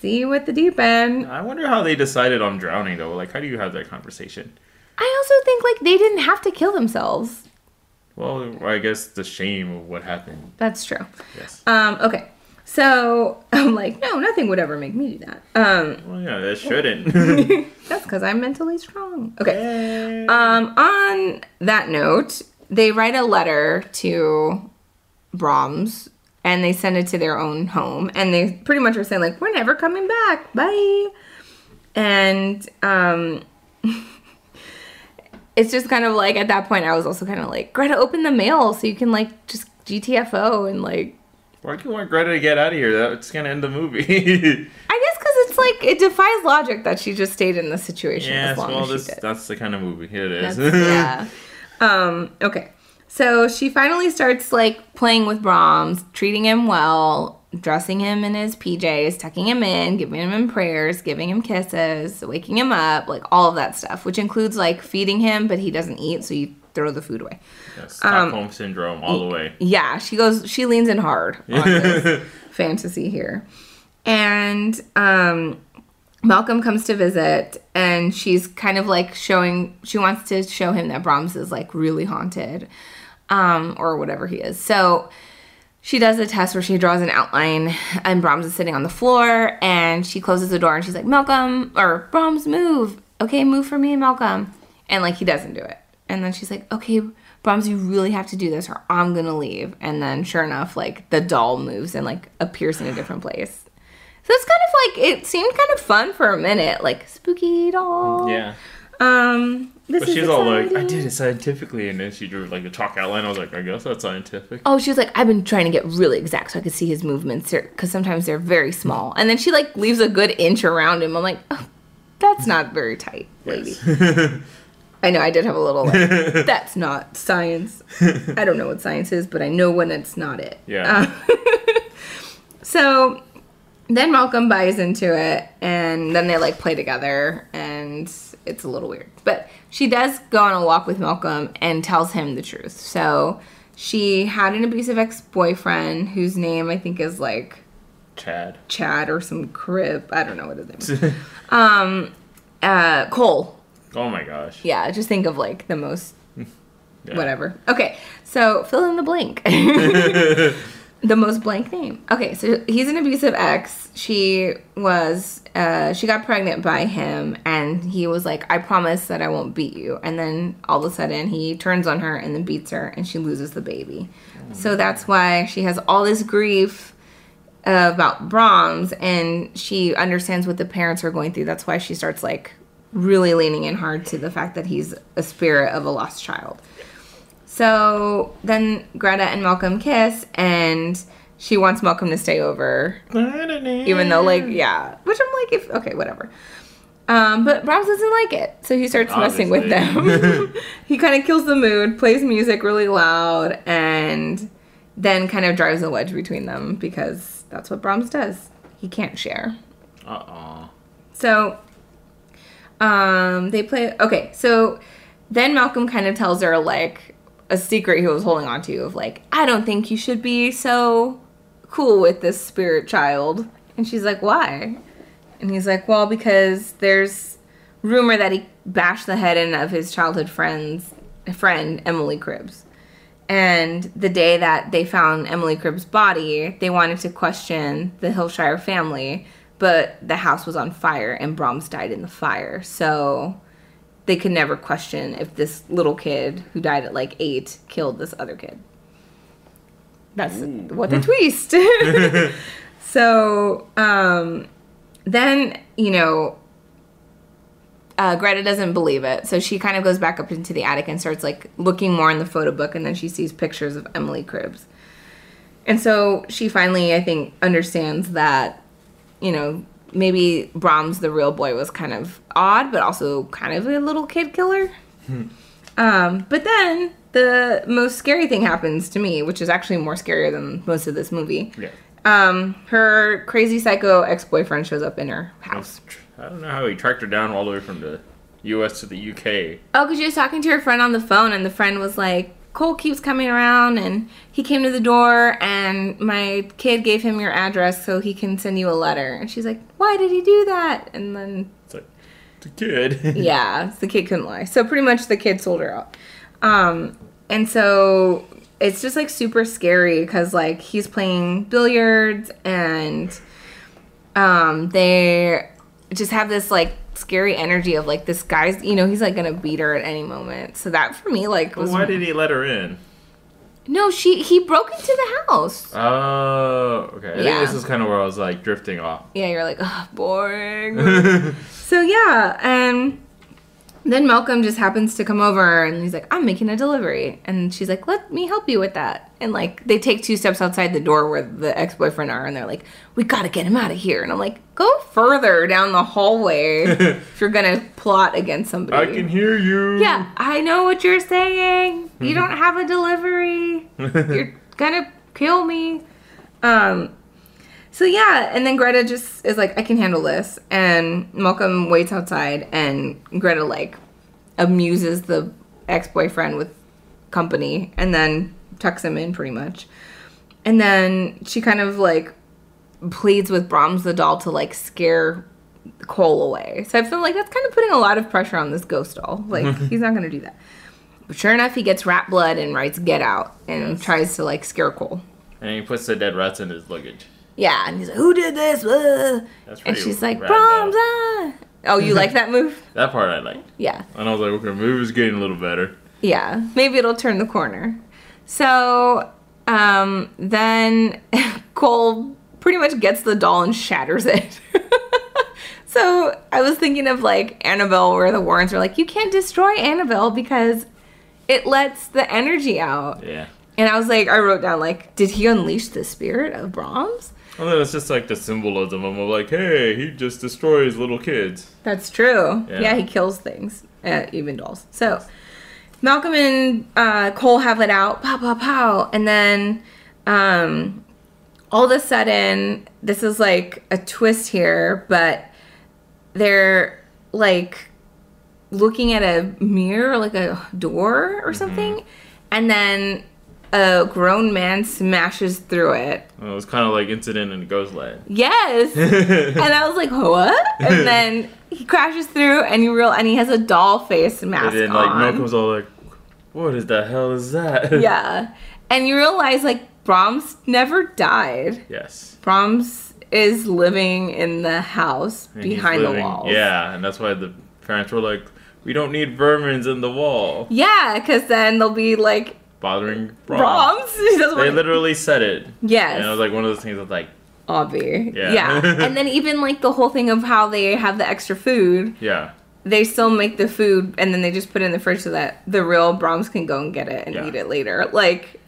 See you at the deep end. I wonder how they decided on drowning though. Like, how do you have that conversation? I also think like they didn't have to kill themselves. Well, I guess the shame of what happened. That's true. Yes. Um, okay. So I'm like, no, nothing would ever make me do that. Um, Well, yeah, that shouldn't. that's because I'm mentally strong. Okay. Um, on that note, they write a letter to Brahms and they send it to their own home and they pretty much are saying like, we're never coming back. Bye. And um it's just kind of like at that point I was also kind of like, Greta, open the mail so you can like just GTFO and like Why do you want Greta to get out of here? That's gonna end the movie. I guess because it's like it defies logic that she just stayed in the situation yes, as long well, as this, she did. that's the kind of movie it is. Yeah. Um, okay. So she finally starts like playing with Brahms, treating him well, dressing him in his PJs, tucking him in, giving him prayers, giving him kisses, waking him up, like all of that stuff, which includes like feeding him, but he doesn't eat, so you throw the food away. Yes, Um, Stockholm syndrome all the way. Yeah, she goes she leans in hard on this fantasy here. And um Malcolm comes to visit and she's kind of like showing she wants to show him that Brahms is like really haunted. Um or whatever he is. So she does a test where she draws an outline and Brahms is sitting on the floor and she closes the door and she's like, Malcolm or Brahms, move. Okay, move for me, Malcolm. And like he doesn't do it. And then she's like, Okay, Brahms, you really have to do this or I'm gonna leave. And then sure enough, like the doll moves and like appears in a different place. So it's kind of like it seemed kind of fun for a minute, like spooky doll. Yeah. Um this But she's all like, I did it scientifically, and then she drew like a chalk outline. I was like, I guess that's scientific. Oh, she was like, I've been trying to get really exact so I could see his movements because sometimes they're very small. And then she like leaves a good inch around him. I'm like, oh, that's not very tight, lady. I know I did have a little. Like, That's not science. I don't know what science is, but I know when it's not it. Yeah. Uh, so then Malcolm buys into it, and then they like play together, and it's a little weird. But she does go on a walk with Malcolm and tells him the truth. So she had an abusive ex boyfriend whose name I think is like Chad. Chad or some crib. I don't know what his name is. um, uh, Cole. Oh my gosh. Yeah, just think of like the most Yeah. whatever. Okay, so fill in the blank. the most blank name. Okay, so he's an abusive ex. She was, uh, she got pregnant by him, and he was like, "I promise that I won't beat you." And then all of a sudden, he turns on her and then beats her, and she loses the baby. So that's why she has all this grief about Brahms, and she understands what the parents are going through. That's why she starts like really leaning in hard to the fact that he's a spirit of a lost child. So then Greta and Malcolm kiss, and she wants Malcolm to stay over, even though, like, yeah, which I'm like, if okay, whatever. Um, but Brahms doesn't like it, so he starts messing with them. he kind of kills the mood, plays music really loud, and then kind of drives a wedge between them because that's what Brahms does. He can't share. Uh oh. So, um, they play. Okay, so then Malcolm kind of tells her like a secret he was holding on to of like, I don't think you should be so cool with this spirit child. And she's like, why? And he's like, well, because there's rumor that he bashed the head in of his childhood friend's friend Emily Cribbs. And the day that they found Emily Cribbs' body, they wanted to question the Heelshire family, but the house was on fire and Brahms died in the fire. So they could never question if this little kid who died at like eight killed this other kid. That's what the twist. so um, then, you know, uh, Greta doesn't believe it, so she kind of goes back up into the attic and starts like looking more in the photo book, and then she sees pictures of Emily Cribbs, and so she finally, I think, understands that, you know, maybe Brahms, the real boy, was kind of odd, but also kind of a little kid killer. Um, but then the most scary thing happens to me, which is actually more scarier than most of this movie. Yeah. Um, her crazy psycho ex boyfriend shows up in her house. I don't know how he tracked her down all the way from the U.S. to the UK. Oh, because she was talking to her friend on the phone, and the friend was like, Cole keeps coming around, and he came to the door, and my kid gave him your address so he can send you a letter. And she's like, Why did he do that? And then, It's like the kid. yeah, the kid couldn't lie. So pretty much the kid sold her out. Um, and so it's just like super scary because like he's playing billiards and um they just have this like scary energy of like this guy's you know he's like gonna beat her at any moment so that for me like was why did he let her in? no she he broke into the house Oh, okay. I Yeah. think this is kind of where I was like drifting off. yeah you're like oh, boring so yeah and then malcolm just happens to come over and he's like i'm making a delivery. And she's like let me help you with that. And like they take two steps outside the door where the ex-boyfriend are and they're like we gotta get him out of here. And i'm like go further down the hallway if you're gonna plot against somebody. I can hear you. yeah i know what you're saying. You don't have a delivery. You're gonna kill me. Um so yeah, and then Greta just is like, I can handle this. And Malcolm waits outside, and Greta like amuses the ex boyfriend with company and then tucks him in pretty much. And then she kind of like pleads with Brahms the doll to like scare Cole away. So I feel like that's kind of putting a lot of pressure on this ghost doll. Like, he's not gonna do that. But sure enough, he gets rat blood and writes "Get Out" and tries to like scare Cole. And he puts the dead rats in his luggage. Yeah, and he's like, "Who did this?" And she's like, "Brahms." ah." Oh, you like that move? That part I liked. Yeah, And I was like, okay, movie's getting a little better. yeah. Maybe it'll turn the corner. So, um, then Cole pretty much gets the doll and shatters it. so I was thinking of like Annabelle, where the Warrens are like, "You can't destroy Annabelle because it lets the energy out." Yeah. And I was like, I wrote down like, did he unleash the spirit of Brahms? And then it's just like the symbolism of like, hey, he just destroys little kids. That's true. Yeah. Yeah, he kills things, uh, even dolls. So Malcolm and uh, Cole have it out, pow, pow, pow, and then um, all of a sudden, this is like a twist here, but they're like looking at a mirror, like a door or something, and then a grown man smashes through it. Oh, it was kind of like Incident in Ghostland. Yes. and I was like, what? And then he crashes through and you real and he has a doll face mask And then like on. Malcolm's all like, what is the hell is that? yeah. And you realize like Brahms never died. yes. Brahms is living in the house And behind the living- walls. Yeah, and that's why the parents were like, we don't need vermins in the wall Yeah, because then they'll be like bothering Brahms. Brahms. They literally said it. Yes. And it was like one of those things that's like, Obvi. Yeah. Yeah. and then even like the whole thing of how they have the extra food. yeah. they still make the food and then they just put it in the fridge so that the real Brahms can go and get it and Yeah. eat it later. Like,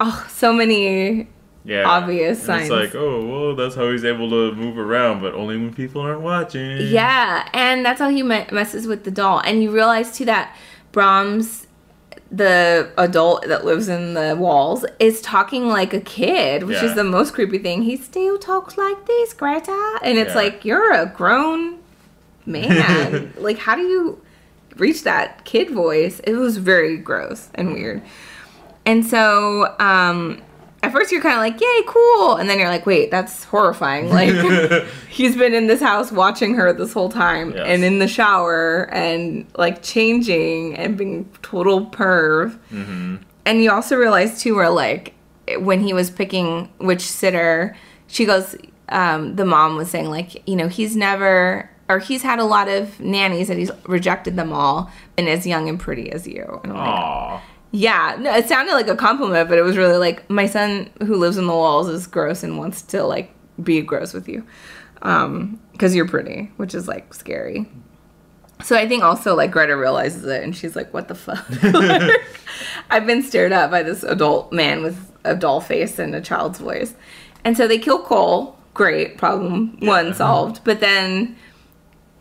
oh, so many. Yeah. Obvious And signs. It's like, oh, well, that's how he's able to move around, but only when people aren't watching. Yeah, and that's how he me- messes with the doll. And you realize too that Brahms, the adult that lives in the walls, is talking like a kid, which Yeah. is the most creepy thing. He still talks like this, Greta, and it's Yeah. like you're a grown man. like, how do you reach that kid voice? It was very gross and weird. And so, um, at first you're kind of like, yay, cool. And then you're like, wait, that's horrifying. Like, he's been in this house watching her this whole time Yes. and in the shower and like changing and being total perv. Mm-hmm. And you also realize too, where like when he was picking which sitter, she goes, um, the mom was saying like, you know, he's never or he's had a lot of nannies and he's rejected them all and as young and pretty as you. And I'm like, Aw. Yeah, no, it sounded like a compliment, but it was really like my son who lives in the walls is gross and wants to like be gross with you, um, because you're pretty, which is like scary. So I think also like Greta realizes it and she's like, "What the fuck?" I've been stared at by this adult man with a doll face and a child's voice, and so they kill Cole. Great, problem one solved. But then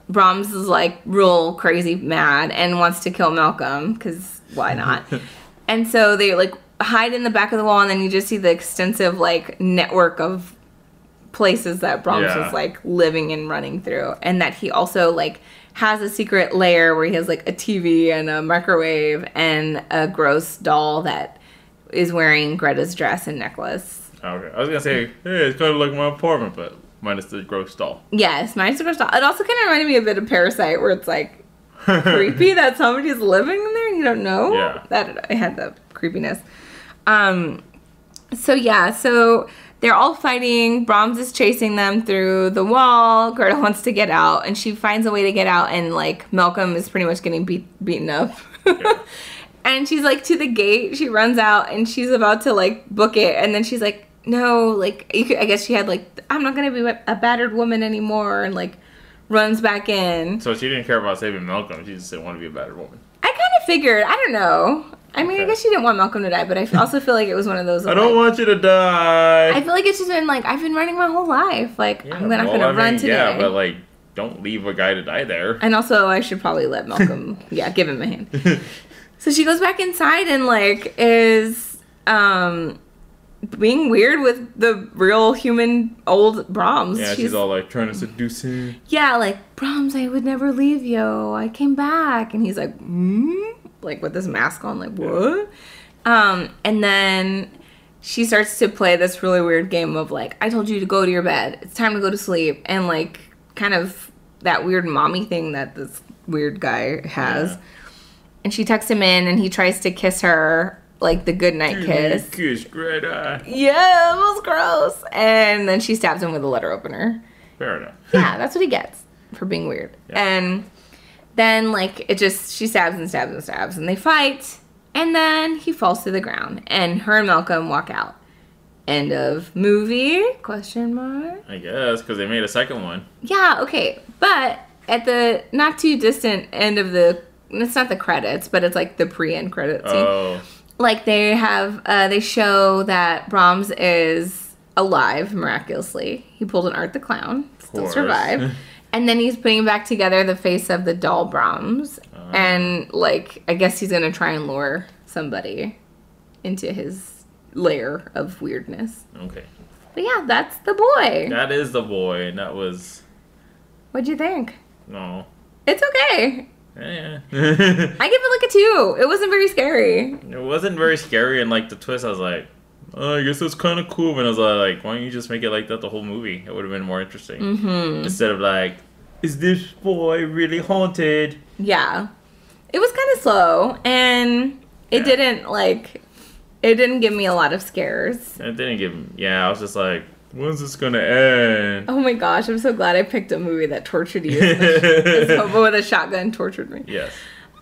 Brahms is like real crazy mad and wants to kill Malcolm because why not? and so they like hide in the back of the wall, and then you just see the extensive like network of places that Brahms Yeah. was like living and running through, and that he also like has a secret lair where he has like a TV and a microwave and a gross doll that is wearing Greta's dress and necklace. Okay. I was gonna say, hey, it's kind of like my apartment, but minus the gross doll. Yes, minus the gross doll. It also kind of reminded me a bit of Parasite, where it's like creepy that somebody's living in there and you don't know. Yeah. That I had the creepiness. Um. So yeah, so they're all fighting. Brahms is chasing them through the wall. Greta wants to get out, and she finds a way to get out. And like Malcolm is pretty much getting beat beaten up. and she's like to the gate. She runs out, and she's about to like book it, and then she's like, "No, like you could, I guess she had like I'm not gonna be a battered woman anymore," and like runs back in. So she didn't care about saving Malcolm. She just didn't want to be a better woman. I kind of figured. I don't know. I mean, I guess she didn't want Malcolm to die, but I also feel like it was one of those. I don't like- want you to die. I feel like it's just been like I've been running my whole life. Like I'm not Well, gonna I run mean, today. Yeah, but like, don't leave a guy to die there. and also, I should probably let Malcolm. yeah, give him a hand. so she goes back inside and like is um being weird with the real human old Brahms. Yeah, she's, all like trying to seduce him. yeah, like Brahms, I would never leave you. I came back, and he's like, hmm? like with this mask on, like what? Um, and then she starts to play this really weird game of like, I told you to go to your bed. It's time to go to sleep, and like kind of that weird mommy thing that this weird guy has. And she tucks him in, and he tries to kiss her like the goodnight kiss. Kiss Greta. Yeah, it was gross. And then she stabs him with a letter opener. Fair enough. Yeah, that's what he gets for being weird. And then like it just she stabs and stabs and stabs and they fight and then he falls to the ground and her and Malcolm walk out. End of movie? Question mark. I guess because they made a second one. Yeah, okay. But at the not too distant end of the it's not the credits, but it's like the pre-end credit scene. Oh, like they have uh, they show that Brahms is alive miraculously. He pulled an Art the Clown, still survived. and then he's putting back together the face of the doll Brahms. Uh-huh. and like I guess he's gonna try and lure somebody into his lair of weirdness. Okay. But yeah, that's the boy. That is the boy, and that was What'd you think? no. It's okay. Yeah. I give it like a two. It wasn't very scary. it wasn't very scary, and like the twist, I was like, oh, I guess it's kind of cool. And I was like, why don't you just make it like that the whole movie? It would have been more interesting Mm-hmm. instead of like, is this boy really haunted? Yeah. It was kind of slow and it Yeah. didn't like it didn't give me a lot of scares. It didn't give. Me. Yeah, I was just like, when's this gonna end? Oh my gosh, I'm so glad I picked a movie that tortured you. this hobo with a shotgun tortured me. Yes.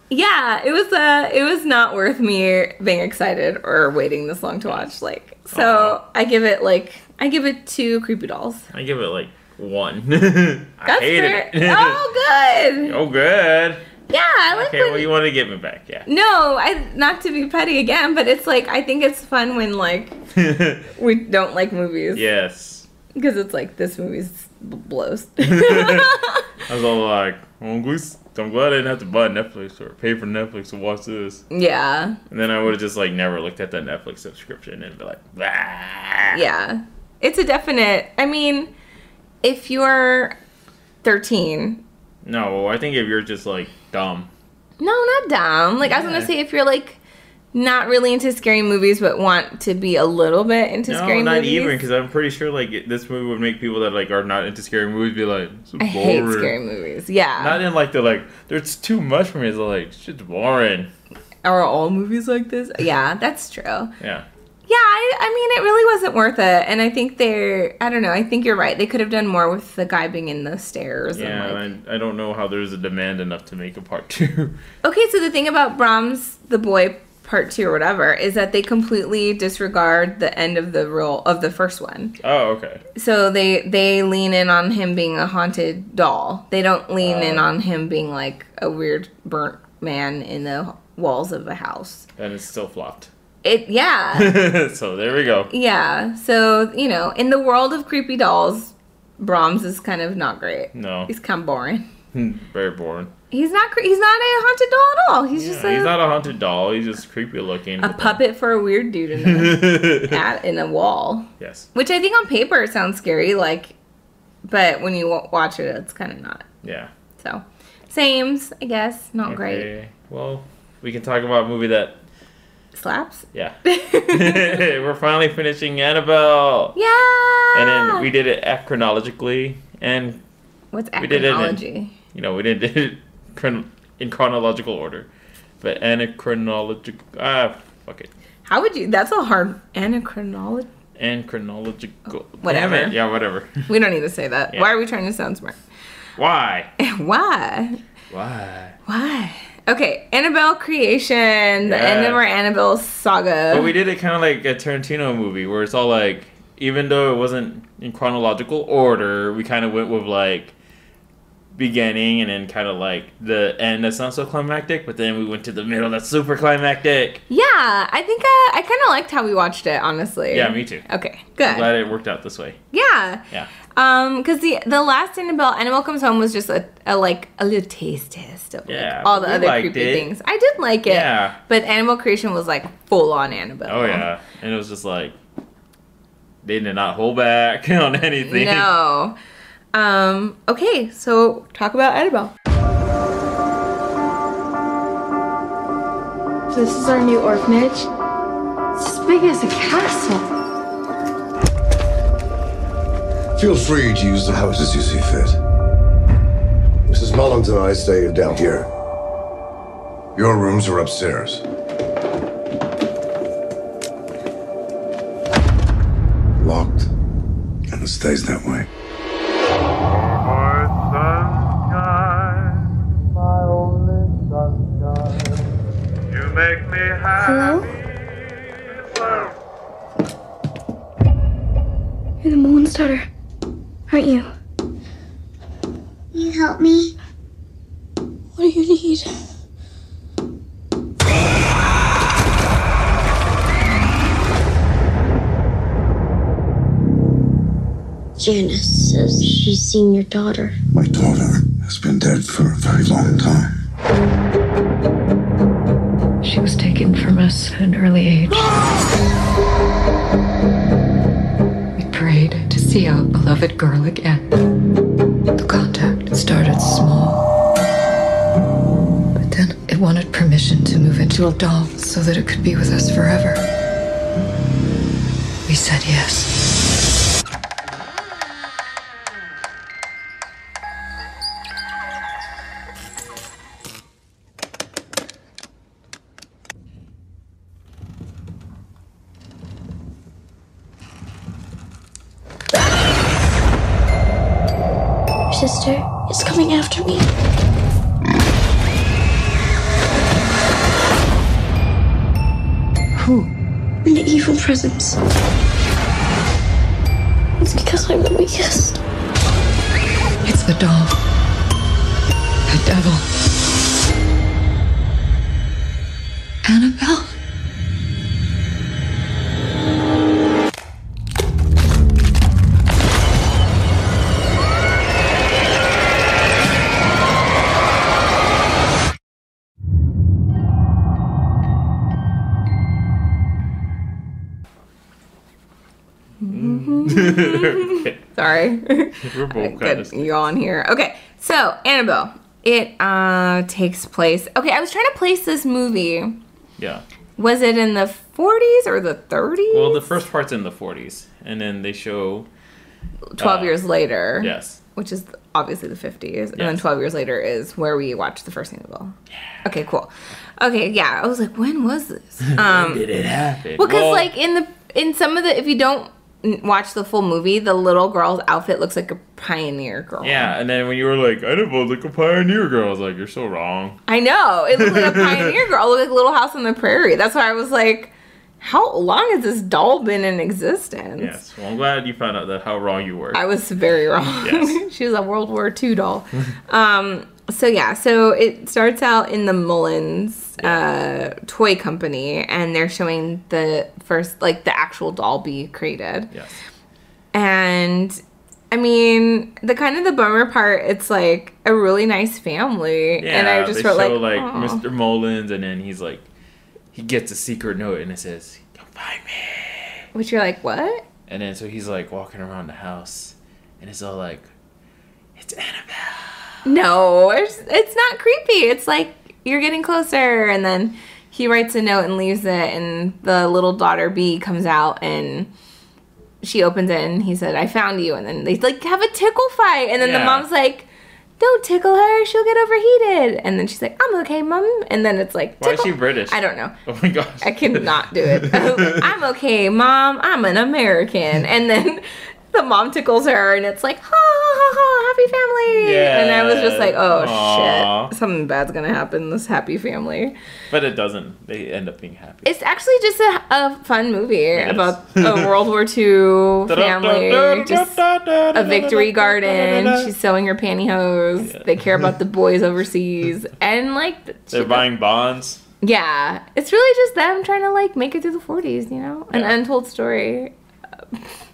Yeah, it was uh it was not worth me being excited or waiting this long to watch. Like so I give it like I give it two creepy dolls. I give it like one. I That's hated fair. it. Oh good. oh, good. Yeah, I like Okay, when well, you want to get me back, yeah. No, I not to be petty again, but it's like I think it's fun when like we don't like movies. yes. Because it's like this movie's b- blows. I was all like, well, at least I'm glad I didn't have to buy Netflix or pay for Netflix to watch this. yeah. And then I would have just like never looked at that Netflix subscription and be like, "Bah." Yeah. It's a definite I mean, if you're 13, No, I think if you're just like dumb, no, not dumb. Like I was gonna say if you're like not really into scary movies but want to be a little bit into no, scary movies. No, not even because I'm pretty sure like this movie would make people that like are not into scary movies be like, "This is I hate scary movies. Yeah. Not in like the like, there's too much for me. It's like shit's boring. Are all movies like this? Yeah, that's true. Yeah. Yeah, I, I mean, it really wasn't worth it. And I think they're, I don't know, I think you're right. They could have done more with the guy being in the stairs. Yeah, And like, and I, I don't know how there's a demand enough to make a part two. okay, so the thing about Brahms, the boy part two or whatever, is that they completely disregard the end of the role of the first one. oh, okay. So they they lean in on him being a haunted doll. They don't lean in Oh. on him being like a weird burnt man in the walls of a house. And it's still flopped. It yeah. so there we go. Yeah. So, you know, in the world of creepy dolls, Brahms is kind of not great. No. He's kind of boring. Hmm, very boring. He's not cre- he's not a haunted doll at all. He's just a, he's not a haunted doll. He's just creepy looking. a puppet for a weird dude in a, at, in a wall. yes. Which I think on paper sounds scary like but when you watch it it's kind of not. Yeah. So, sames, I guess, not great. Well, we can talk about a movie that. Slaps? Yeah. We're finally finishing Annabelle. Yeah. And then we did it chronologically, and What's we did it in- you know we did it chron- in chronological order, but anachronological. Ah, fuck it. How would you That's a hard anachronology. And chronological. Whatever. Yeah, whatever. We don't need to say that. Yeah. Why are we trying to sound smart? Why? Why? Why? Why? Okay, Annabelle creation, the end of our Annabelle saga. But we did it kind of like a Tarantino movie where it's all like, even though it wasn't in chronological order, we kind of went with like beginning and then kind of like the end that's not so climactic, but then we went to the middle that's super climactic. yeah, I think uh, I kind of liked how we watched it, honestly. Yeah, me too. Okay, I'm good. glad it worked out this way. Yeah. Yeah. Um, because the the last Annabelle, Animal comes home was just a, a like a little taste test of like, Yeah, all the other creepy it. things. I did like it. Yeah. But Annabelle creation was like full on Annabelle. Oh yeah, and it was just like they did not hold back on anything. No. Um, okay, so talk about Annabelle. So this is our new orphanage. It's as big as a castle. Feel free to use the houses you see fit. Mrs. Mullins and I stay down here. Your rooms are upstairs. Locked. And it stays that way. Hello? You're the Mullins' daughter, aren't you? You help me? What do you need? Janice says she's seen your daughter. My daughter has been dead for a very long time. She was taken from us at an early age. see our beloved girl again. The contact started small. But then it wanted permission to move into a doll so that it could be with us forever. We said yes. Sorry. We're both kind of. Yawn here. Okay, so Annabelle. It uh takes place. Okay, I was trying to place this movie. Yeah. Was it in the 40s or the 30s? Well, the first part's in the 40s, and then they show 12 uh, years later. Yes. Which is obviously the 50s. And then 12 years later is where we watched the first Annabelle. Okay, cool. Okay, yeah. I was like, when was this? Um, Did it happen? Well, because Well- like in the in some of the if you don't watch the full movie, the little girl's outfit looks like a pioneer girl. Yeah, and then when you were like, I didn't look like a pioneer girl, I was like, you're so wrong. I know it looked like a pioneer girl. It looked like Little House on the Prairie. That's why I was like, how long has this doll been in existence? Yes. Well, I'm glad you found out that how wrong you were. I was very wrong. Yes. she was a World War II doll. um, so yeah, so it starts out in the Mullins uh, toy company, and they're showing the first, like the actual doll be created. Yes. And I mean, the kind of the bummer part, it's like a really nice family, Yeah, and I just they felt show like. Mr. Mullins, and then he's like, he gets a secret note, and it says, come find me. which you're like, what? and then so he's like walking around the house, and it's all like, it's Annabelle. No, it's, it's not creepy. It's like you're getting closer, and then he writes a note and leaves it, and the little daughter B comes out and she opens it, and he said, "I found you," and then they like have a tickle fight, and then the mom's like. Don't tickle her; she'll get overheated. And then she's like, "I'm okay, mom." And then it's like, why is tickle- she British? I don't know. Oh my gosh. I cannot do it. I'm okay, mom. I'm an American. And then the mom tickles her, and it's like, ha ha ha ha, happy family. And I was just like, oh Aw. shit, something bad's gonna happen. in This happy family. But it doesn't. They end up being happy. It's actually just a, a fun movie about a World War II family, just a victory garden. She's sewing her pantyhose. They care about the boys overseas, and like, They're buying bonds. yeah, it's really just them trying to like make it through the 40s, you know, an untold story,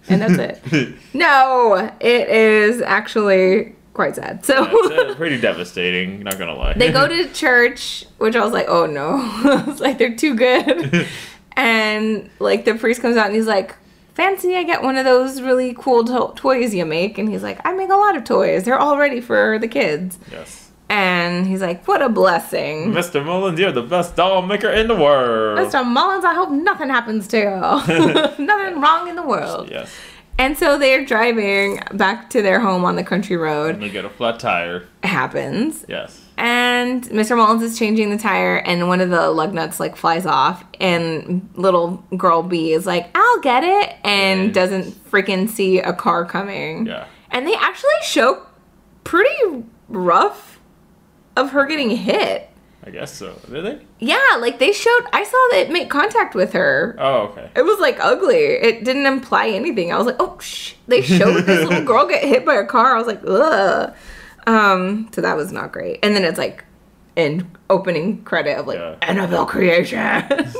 and that's it. no, it is actually quite sad. So It's uh, pretty devastating. Not gonna lie. they go to church, which I was like, oh no, I was like they're too good, and like the priest comes out and he's like. Fancy, I get one of those really cool to- toys you make. And he's like, I make a lot of toys. They're all ready for the kids. Yes. And he's like, what a blessing. Mr. Mullins, you're the best doll maker in the world. Mr. Mullins, I hope nothing happens to you. nothing wrong in the world. Yes. And so they're driving back to their home on the country road. And they get a flat tire. It happens. Yes. And Mr. Mullins is changing the tire, and one of the lug nuts like flies off, and little girl B is like, "I'll get it," and doesn't freaking see a car coming. Yeah. And they actually show pretty rough of her getting hit. I guess so. Did they? Yeah, like they showed. I saw that it make contact with her. Oh, okay. It was like ugly. It didn't imply anything. I was like, oh, shh. They showed this little girl get hit by a car. I was like, ugh. Um, so that was not great. And then it's like an opening credit of like Annabelle creation.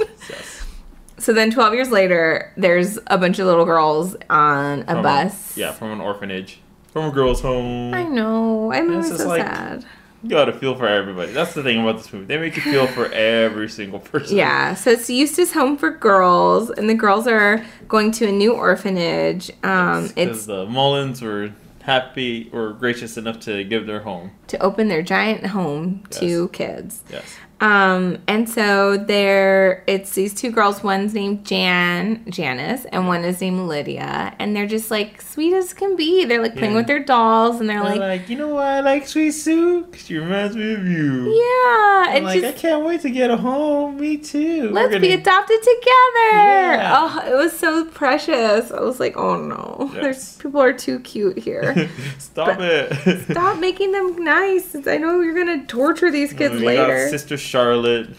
So then 12 years later, there's a bunch of little girls on a From bus. yeah, from an orphanage, from a girl's home. I know. I'm so like- sad. You gotta feel for everybody. That's the thing about this movie. They make you feel for every single person. Yeah, so it's Eustace Home for Girls, and the girls are going to a new orphanage. Um, it's the Mullins were happy or gracious enough to give their home. to open their giant home to kids. Yes. Um, and so there, it's these two girls. One's named Jan, Janice, and one is named Lydia, and they're just like sweet as can be. They're like playing Yeah. with their dolls, and they're They're like, like, you know why I like Sweet Sue? Cause she reminds me of you. yeah, I'm and like, just I can't wait to get a home. Me too. let's We're be adopted together. Yeah. Oh, it was so precious. I was like, oh no, Yes. there's people are too cute here. Stop it. Stop making them nice. I know you're gonna torture these kids later. Sister Charlotte.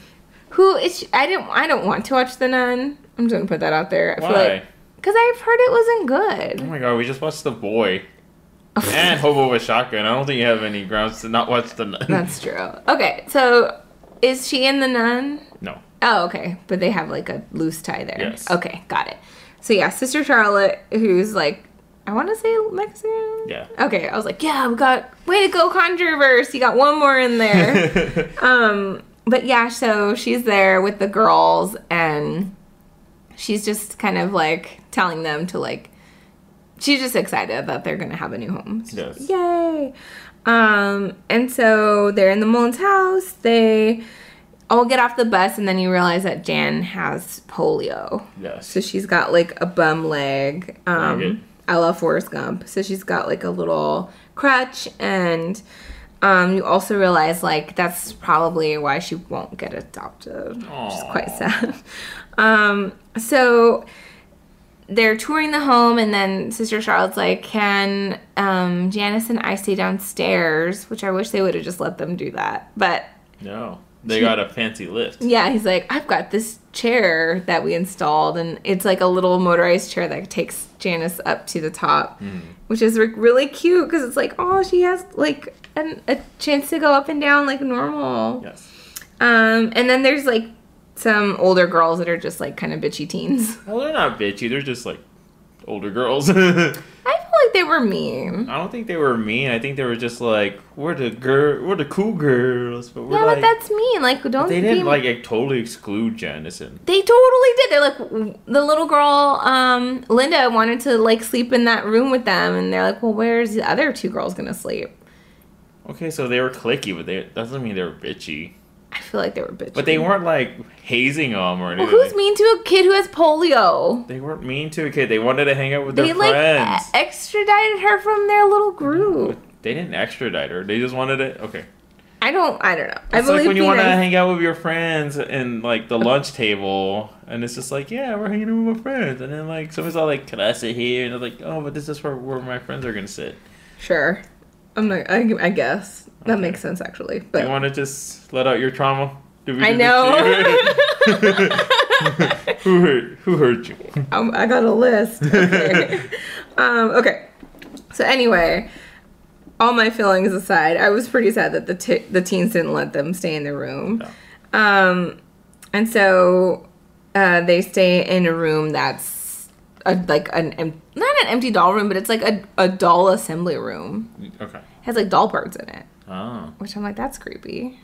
Who is? I didn't. I don't want to watch The Nun. I'm just gonna put that out there. I Why? like because I've heard it wasn't good. Oh my god, we just watched The Boy. and Hobo with Shotgun. I don't think you have any grounds to not watch The Nun. That's true. Okay, so is she in The Nun? no. Oh, okay. But they have like a loose tie there. Yes. Okay, got it. So yeah, Sister Charlotte, who's like, I want to say Mexican. Yeah. Okay, I was like, yeah, we got way to go, Controverse. You got one more in there. um, but yeah, so she's there with the girls, and she's just kind of like telling them to like, she's just excited that they're gonna have a new home. Yes. Yay! Um, and so they're in the Mullins house. They all get off the bus, and then you realize that Jan has polio. Yes. So she's got like a bum leg, um, a la Forrest Gump. So she's got like a little crutch, and um, you also realize like that's probably why she won't get adopted, which is quite sad. Um, so they're touring the home, and then Sister Charlotte's like, "Can um, Janice and I stay downstairs?" Which I wish they would have just let them do that, but No. They got a fancy lift. yeah, he's like, I've got this chair that we installed, and it's like a little motorized chair that takes Janice up to the top, which is re- really cute because it's like, oh, she has like an, a chance to go up and down like normal. Yes. Um, and then there's like some older girls that are just like kind of bitchy teens. Well, they're not bitchy. They're just like older girls. I feel like they were mean. I don't think they were mean. I think they were just like, we're the girl, we're the cool girls, but we're Yeah, like, but that's mean. Like, don't they didn't like like, totally exclude Janison. They totally did. They're like the little girl, um, Linda wanted to like sleep in that room with them, and they're like, "Well, where's the other two girls gonna sleep?" Okay, so they were clicky, but they that doesn't mean they were bitchy. I feel like they were bitchy. But they weren't like hazing them or anything. Well, who's mean to a kid who has polio? They weren't mean to a kid. They wanted to hang out with They their like friends. e- extradited her from their little group. They didn't extradite her. They just wanted it. Okay. I don't. I don't know. I It's believe like when you want to hang out with your friends and like the lunch table, and it's just like, yeah, we're hanging out with my friends, and then like someone's all like, can I sit here? And they're like, oh, but this is where, where my friends are gonna sit. Sure. I'm not. I, I guess that makes sense actually. you want to just let out your trauma? Did we I know. who hurt? Who hurt you? Um, I got a list. Okay. um, okay. So anyway, all my feelings aside, I was pretty sad that the t- the teens didn't let them stay in the room. Um, and so uh, they stay in a room that's a, like an not an empty doll room, but it's like a, a doll assembly room. Okay. It has like doll parts in it, Oh. which I'm like, that's creepy.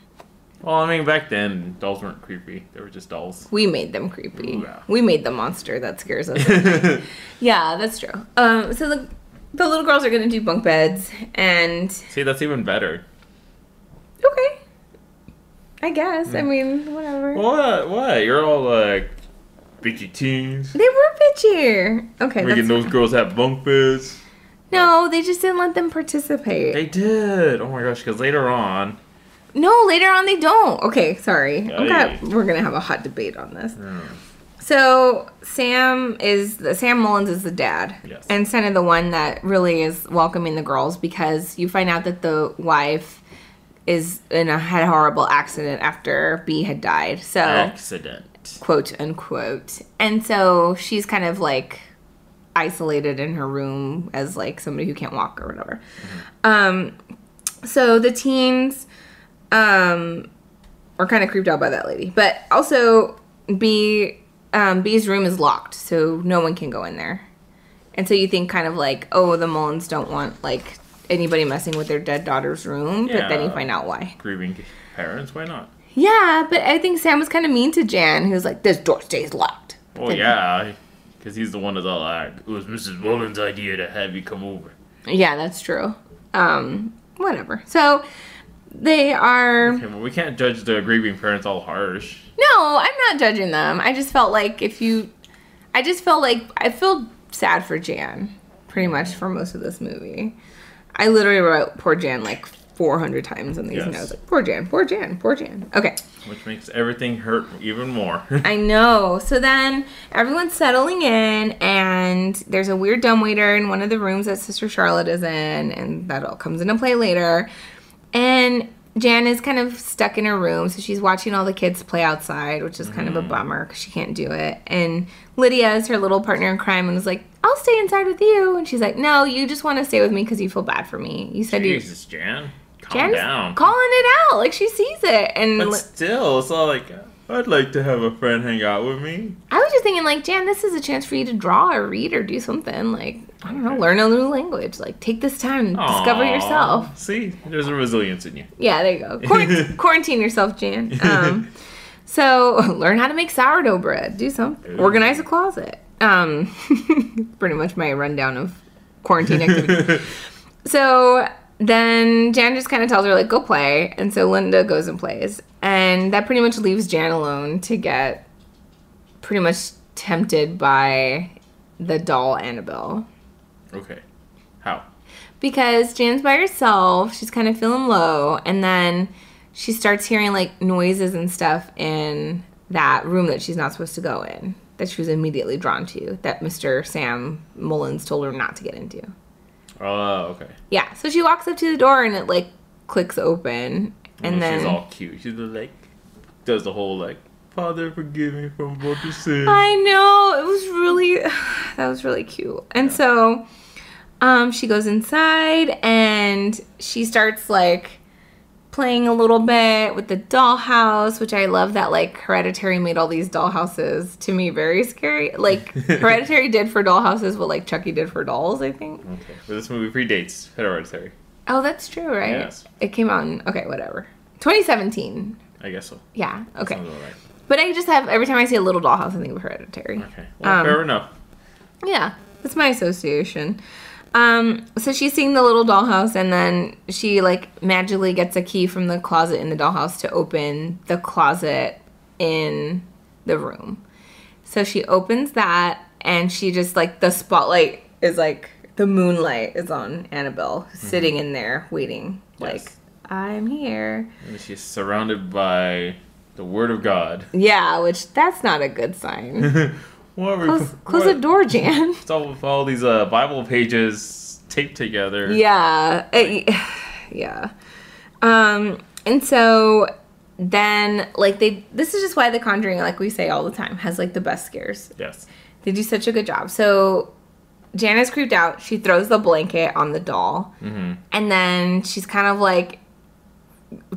Well, I mean, back then dolls weren't creepy. They were just dolls. We made them creepy. Ooh, yeah. We made the monster that scares us. yeah, that's true. Um, so the the little girls are gonna do bunk beds, and See, that's even better. okay, I guess. I mean, whatever. What? What? You're all like bitchy teens. They were bitchy. Okay, Making those girls have bunk beds. no, they just didn't let them participate. They did. Oh my gosh! Because later on, no, later on they don't. Okay, sorry. I'm we're gonna have a hot debate on this. So Sam is the Sam Mullins is the dad, Yes. and kind of the one that really is welcoming the girls because you find out that the wife is in a had a horrible accident after B had died. So accident. Quote unquote, and so she's kind of like isolated in her room as like somebody who can't walk or whatever. Um, so the teens um are kind of creeped out by that lady, but also B um, B's room is locked, so no one can go in there. And so you think kind of like, oh, the Mullins don't want like anybody messing with their dead daughter's room, but then you find out why. Grieving parents, why not? Yeah, but I think Sam was kind of mean to Jan, who's like, this door stays locked. Well, Then- yeah, because he's the one that's all like, it was Mrs. Mullins' idea to have you come over. Yeah, that's true. Um, whatever. So they are. Okay, well, we can't judge the grieving parents all harsh. No, I'm not judging them. I just felt like if you, I just felt like I feel sad for Jan, pretty much for most of this movie. I literally wrote poor Jan like 400 times in these Yes. notes. Like poor Jan, poor Jan, poor Jan. Okay. Which makes everything hurt even more. I know. So then everyone's settling in, and there's a weird dumbwaiter in one of the rooms that Sister Charlotte is in, and that all comes into play later. And Jan is kind of stuck in her room, so she's watching all the kids play outside, which is kind of a mm-hmm. bummer because she can't do it. And Lydia is her little partner in crime and is like, I'll stay inside with you. And she's like, No, you just want to stay with me because you feel bad for me. You said you. Jesus, Jan. Calm Jan's down. calling it out. Like she sees it. And but still, it's all like, I'd like to have a friend hang out with me. I was just thinking, like, Jan, this is a chance for you to draw or read or do something. Like, I don't know, learn a new language. Like, take this time and discover Aw, yourself. See, there's a resilience in you. Yeah, there you go. Quarant- quarantine yourself, Jan. Um, so, learn how to make sourdough bread. Do something. Organize a closet. Um, pretty much my rundown of quarantine activities. so then Jan just kind of tells her like go play, and so Linda goes and plays, and that pretty much leaves Jan alone to get pretty much tempted by the doll Annabelle Okay. How? because Jan's by herself. She's kind of feeling low, and then she starts hearing like noises and stuff in that room that she's not supposed to go in. That she was immediately drawn to. That Mr. Sam Mullins told her not to get into. Oh, okay. Yeah, so she walks up to the door and it like clicks open, and then she's all cute. She's like, does the whole like, Father, forgive me from what you said. I know it was really that was really cute. And so um she goes inside and she starts like playing a little bit with the dollhouse, which I love that like Hereditary made all these dollhouses to me very scary. Like Hereditary did for dollhouses what like Chucky did for dolls, I think. Okay, but this movie predates Hereditary. Oh, that's true, right? Yes. It came out in okay, whatever. 2017. I guess so. Yeah, okay. But I just have every time I see a little dollhouse, I think of Hereditary. Okay. Well, Um, fair enough. Yeah, that's my association. Um, so she's seeing the little dollhouse, and then she like magically gets a key from the closet in the dollhouse to open the closet in the room. So she opens that, and she just like the spotlight is like the moonlight is on Annabelle sitting in there waiting, like I'm here. And she's surrounded by the Word of God. Yeah, which that's not a good sign. What are we- close, close what- the door, Jan. It's all with all these uh, Bible pages taped together. Yeah. it- yeah. Um and so then like they this is just why the conjuring like we say all the time has like the best scares. Yes. They do such a good job. So Jana's creeped out. She throws the blanket on the doll. Mm-hmm. And then she's kind of like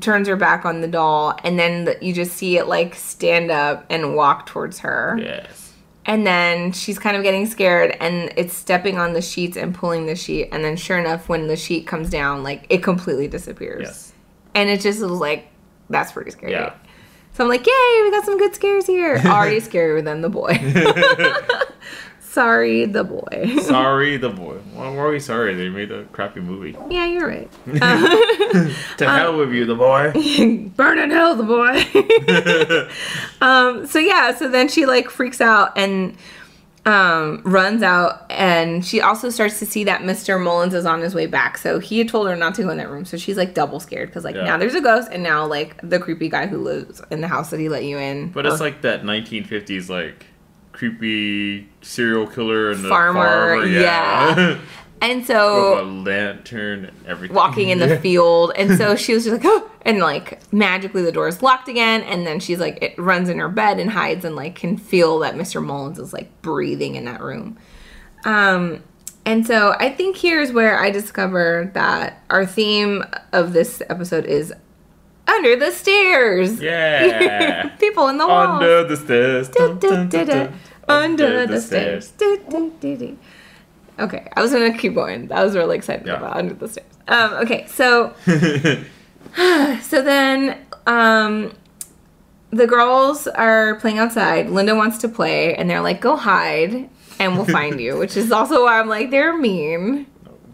turns her back on the doll and then the, you just see it like stand up and walk towards her. Yes. And then she's kind of getting scared and it's stepping on the sheets and pulling the sheet. And then sure enough, when the sheet comes down, like it completely disappears. Yes. And it just was like, that's pretty scary. Yeah. So I'm like, yay, we got some good scares here. Already scarier than the boy. Sorry, the boy. Sorry, the boy. Why were we sorry? They made a crappy movie. yeah, you're right. To hell with you, the boy. Burn in hell, the boy. um, so yeah, so then she like freaks out and um, runs out, and she also starts to see that Mr. Mullins is on his way back. So he had told her not to go in that room, so she's like double scared because like Yeah. now there's a ghost, and now like the creepy guy who lives in the house that he let you in. But it's like that 1950s, like creepy serial killer and the Farmer, farmer. yeah. and With so a lantern and everything. walking in the field and so she was just like oh and like magically the door is locked again and then she's like it runs in her bed and hides and like can feel that mr mullins is like breathing in that room um and so i think here's where i discovered that our theme of this episode is under the stairs. Yeah. People in the walls. Under the stairs. Under the stairs. Du- du- du. Okay, I was gonna keep going. That was really excited about under the stairs. Um, okay, so so then um, the girls are playing outside. Linda wants to play, and they're like, "Go hide, and we'll find you." Which is also why I'm like, they're mean.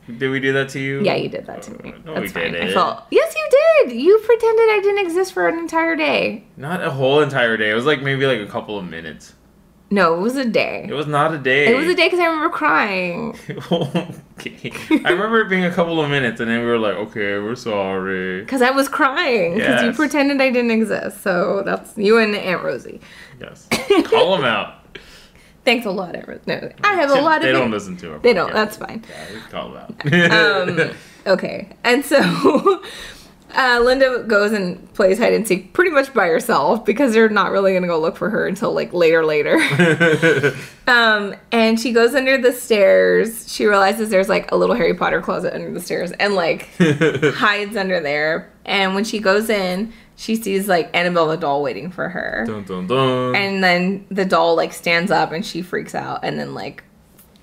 Did we do that to you? Yeah, you did that to me. Oh, no, That's we fine. I didn't. felt yes, you did. You pretended I didn't exist for an entire day. Not a whole entire day. It was like maybe like a couple of minutes. No, it was a day. It was not a day. It was a day because I remember crying. okay. I remember it being a couple of minutes, and then we were like, "Okay, we're sorry." Because I was crying because you pretended I didn't exist. So that's you and Aunt Rosie. Yes. Call them out. Thanks a lot, Rosie. No, I have a lot of. They don't listen to our They don't. That's fine. Yeah, we call them out. Um, okay, and so uh, Linda goes and plays hide and seek pretty much by herself because they're not really gonna go look for her until like later, later. um, and she goes under the stairs. She realizes there's like a little Harry Potter closet under the stairs, and like hides under there. And when she goes in, she sees like Annabelle the doll waiting for her. dun, dun, dun. And then the doll like stands up and she freaks out and then like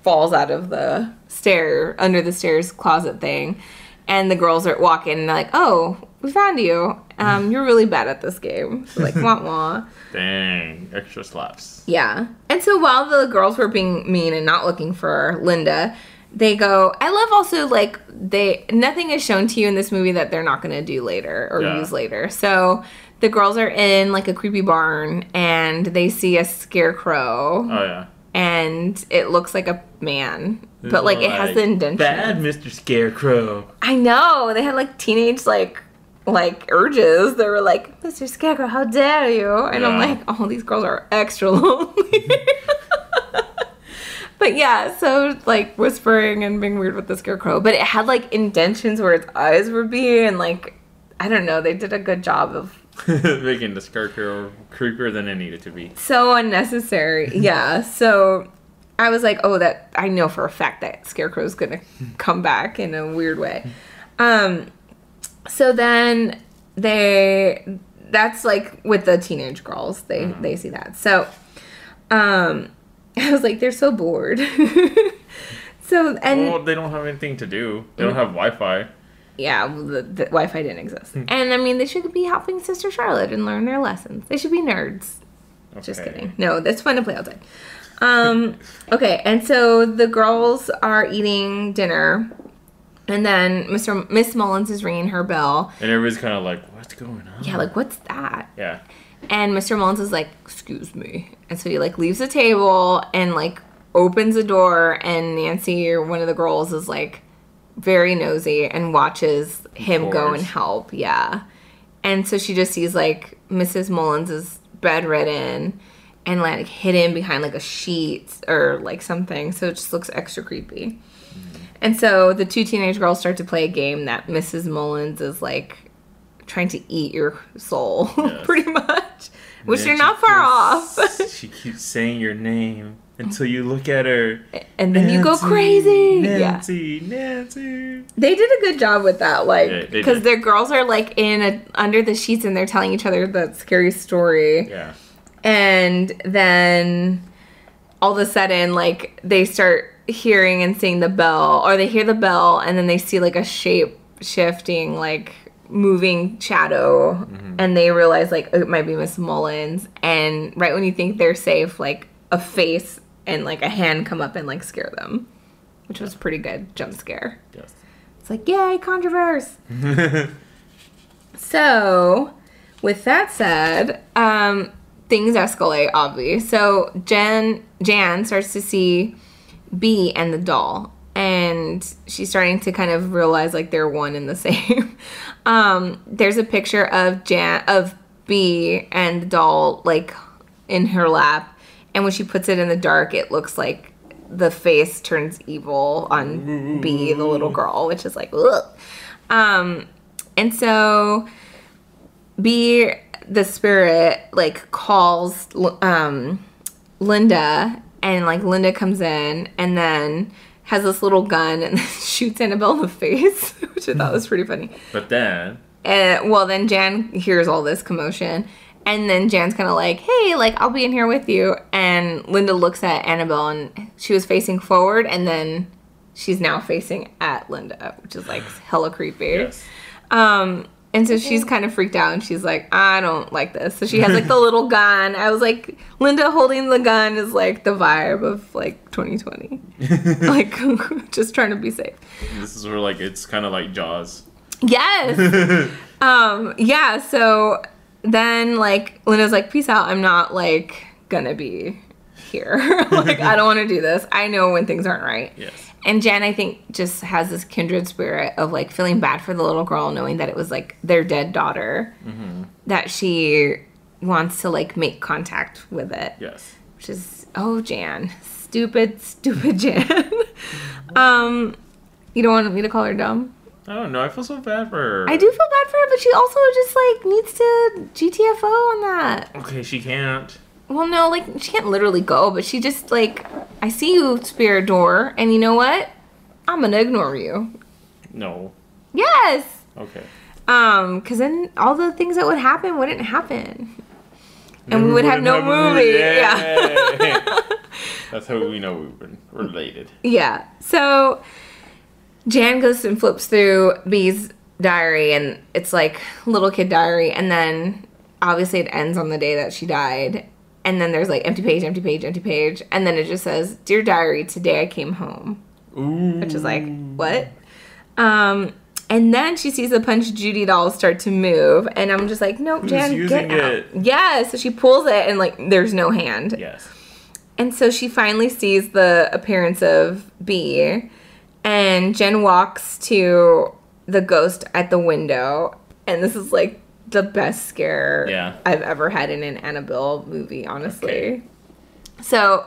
falls out of the stair under the stairs closet thing. And the girls are walking and they're like, "Oh, we found you. Um, you're really bad at this game." So like, wah wah. Dang, extra slaps. Yeah. And so while the girls were being mean and not looking for Linda, they go. I love also like they nothing is shown to you in this movie that they're not going to do later or Yeah. use later. So the girls are in like a creepy barn and they see a scarecrow Oh yeah. and it looks like a man, but like it has the indentation. Bad Mr. Scarecrow. I know they had like teenage like like urges. They were like, "Mr. Scarecrow, how dare you?" And I'm Yeah. like, "Oh, these girls are extra lonely." But yeah, so like whispering and being weird with the Scarecrow, but it had like indentions where its eyes would be, and like I don't know, they did a good job of Making the Scarecrow creepier than it needed to be. so unnecessary. yeah. So I was like, oh, that I know for a fact that Scarecrow's gonna come back in a weird way. Um. So then they that's like with the teenage girls they they see that so um i was like they're so bored so and well, they don't have anything to do. They don't have Wi-Fi. yeah well, the, the wi-fi didn't exist Hmm. and i mean they should be helping sister charlotte and learn their lessons they should be nerds just kidding no that's fun to play outside um okay and so the girls are eating dinner and then mr miss mullins is ringing her bell And everybody's kind of like, "What's going on?" yeah like what's that Yeah. and Mr. Mullins is like, "Excuse me," and so he like leaves the table and like opens the door, and Nancy or one of the girls is like very nosy and watches him go and help. Yeah, and so she just sees like Mrs. Mullins is bedridden and like hidden behind like a sheet or like something, so it just looks extra creepy. Mm. And so the two teenage girls start to play a game that Mrs. Mullins is like trying to eat your soul, pretty much. Which you're not far off. she keeps saying your name until you look at her. And then you go Nancy, crazy. Yeah. Nancy, Nancy. They did a good job with that, like, because did. their girls are like in a, under the sheets and they're telling each other that scary story. Yeah. And then all of a sudden, like, they start hearing and seeing the bell, or they hear the bell and then they see like a shape shifting, like, moving shadow, Mm-hmm. and they realize, like, it might be Miss Mullins. And right when you think they're safe, like, a face and like a hand come up and like scare them, which was pretty good jump scare. Yes. It's like, yay, controversy. So, with that said, um, things escalate, obviously. So Jen Jan starts to see B and the doll, and she's starting to kind of realize like they're one and the same. um, there's a picture of Jan of B and the doll like in her lap, and when she puts it in the dark, it looks like the face turns evil on B, the little girl, which is like, ugh. Um, and so B, the spirit, like calls um, Linda, and like Linda comes in and then has this little gun and shoots Annabelle in the face, which I thought was pretty funny. But then And well, then Jan hears all this commotion, and then Jan's kind of like, "Hey, like I'll be in here with you." And Linda looks at Annabelle, and she was facing forward, and then she's now facing at Linda, which is like hella creepy. Yes. Um, and so she's kind of freaked out, and she's like, "I don't like this." So she has like the little gun. I was like, Linda holding the gun is like the vibe of like 2020, like just trying to be safe. This is where like it's kind of like Jaws. Yes. um, yeah, so then like Linda's like, peace out, I'm not like gonna be here. like I don't wanna do this. I know when things aren't right. Yes. And Jen, I think, just has this kindred spirit of like feeling bad for the little girl, knowing that it was like their dead daughter, Mm-hmm. that she wants to like make contact with it. Yes. Which is, oh, Jan. Stupid, stupid Jan. um, you don't want me to call her dumb? I don't know. I feel so bad for her. I do feel bad for her, but she also just like needs to GTFO on that. Okay, she can't. Well, no, like she can't literally go, but she just like I see you, spirit door, and you know what? I'm gonna ignore you. No. Yes. Okay. Um, because then all the things that would happen wouldn't happen, and we would have no movie. Yeah. Yeah. That's how we know we've been related. Yeah. So Jan goes and flips through B's diary, and it's like little kid diary, and then obviously it ends on the day that she died. And then there's like empty page, empty page, empty page, and then it just says, "Dear diary, today I came home," Ooh. which is like what? Um, and then she sees the Punch Judy doll start to move, and I'm just like, "Nope, Who's Jan, get out!" it? Yeah, so she pulls it, and like there's no hand. Yes. And so she finally sees the appearance of B, and Jen walks to the ghost at the window, and this is like the best scare Yeah. I've ever had in an Annabelle movie, honestly. So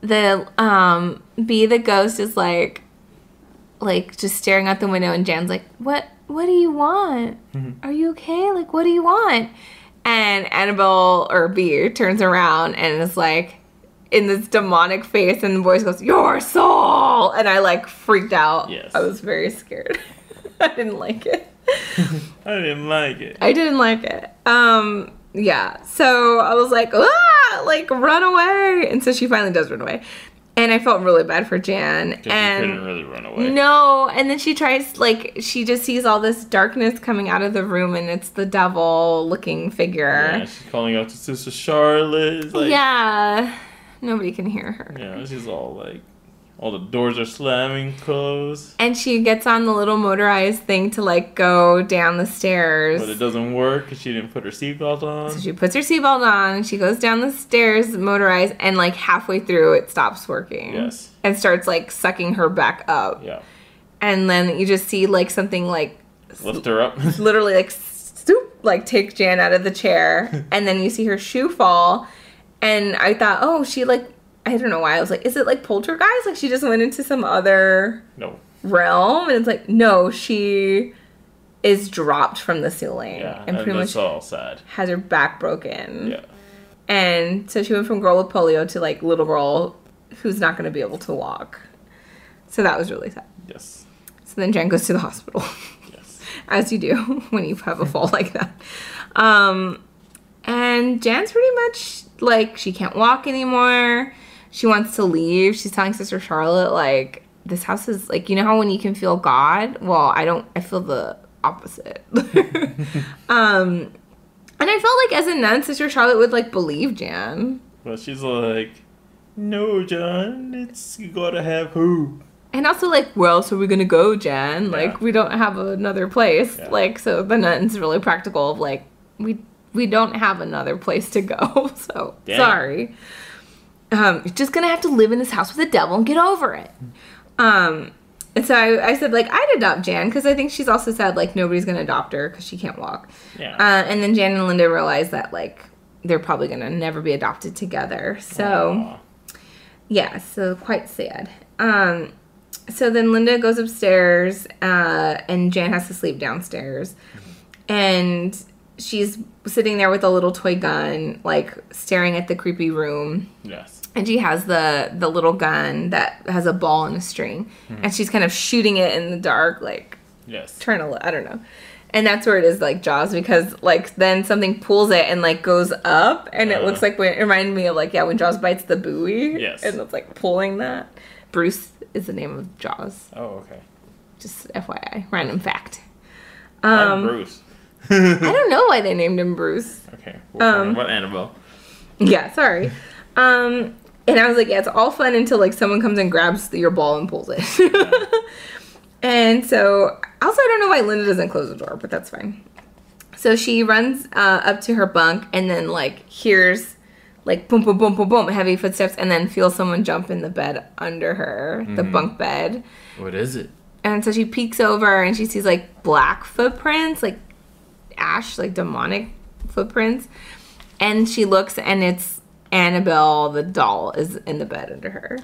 the um B the ghost is like like just staring out the window and Jan's like, What what do you want? Are you okay? Like what do you want? And Annabelle or B turns around and is like in this demonic face and the voice goes, Your soul and I like freaked out. Yes. I was very scared. I didn't like it. I didn't like it. I didn't like it. Um, yeah. So I was like, ah, like run away. And so she finally does run away. And I felt really bad for Jan. And couldn't really run away. no, and then she tries like she just sees all this darkness coming out of the room and it's the devil looking figure. Yeah, she's calling out to Sister Charlotte. Like, yeah. Nobody can hear her. Yeah, she's all like, all the doors are slamming closed, And she gets on the little motorized thing to like go down the stairs. but it doesn't work because she didn't put her seatbelt on. So she puts her seatbelt on she goes down the stairs motorized and like halfway through it stops working. Yes. And starts like sucking her back up. Yeah. And then you just see like something like Lift her up. literally like stoop like take Jan out of the chair and then you see her shoe fall and I thought, "Oh, she like I don't know why. I was like, is it like poltergeist? Like she just went into some other no. realm?" And it's like, "No, she is dropped from the ceiling Yeah, and and pretty much all sad. has her back broken." Yeah. And so she went from girl with polio to like little girl who's not going to be able to walk. So that was really sad. Yes. So then Jen goes to the hospital. Yes. As you do when you have a fall like that. Um, and Jan's pretty much like she can't walk anymore. She wants to leave. She's telling Sister Charlotte, like, this house is like, you know how when you can feel God? Well, I don't, I feel the opposite. um, and I felt like as a nun, Sister Charlotte would like believe Jan. But she's like, no, John, it's you gotta have who? And also, like, where else are we gonna go, Jen? Like, we don't have another place. Yeah. Like, so the nun's really practical of like, we we don't have another place to go. So Dang. sorry. Um, you're just gonna have to live in this house with the devil and get over it. Um, and so I, I said like I'd adopt Jan because I think she's also said like nobody's gonna adopt her because she can't walk. Yeah. Uh, and then Jan and Linda realized that like they're probably gonna never be adopted together. So. Aw. Yeah, so quite sad. Um, so then Linda goes upstairs, uh, and Jan has to sleep downstairs, and she's sitting there with a little toy gun, like staring at the creepy room. Yes. And she has the the little gun that has a ball and a string, and she's kind of shooting it in the dark, like Yes. trying to. I don't know. And that's where it is like Jaws because like then something pulls it and like goes up and it Uh. looks like when it reminded me of like yeah when Jaws bites the buoy. Yes. And it's like pulling that. Bruce is the name of Jaws. Oh, okay. Just FYI, random fact. I'm Um, Bruce. I don't know why they named him Bruce. Okay. We're Um, talking Annabelle. Yeah, sorry. Um, and I was like, yeah, it's all fun until like someone comes and grabs your ball and pulls it. and so, also, I don't know why Linda doesn't close the door, but that's fine. So she runs uh, up to her bunk and then like hears like boom, boom, boom, boom, boom, heavy footsteps, and then feels someone jump in the bed under her, the Mhm. bunk bed. What is it? And so she peeks over and she sees like black footprints, like ash, like demonic footprints. And she looks and it's Annabelle, the doll, is in the bed under her.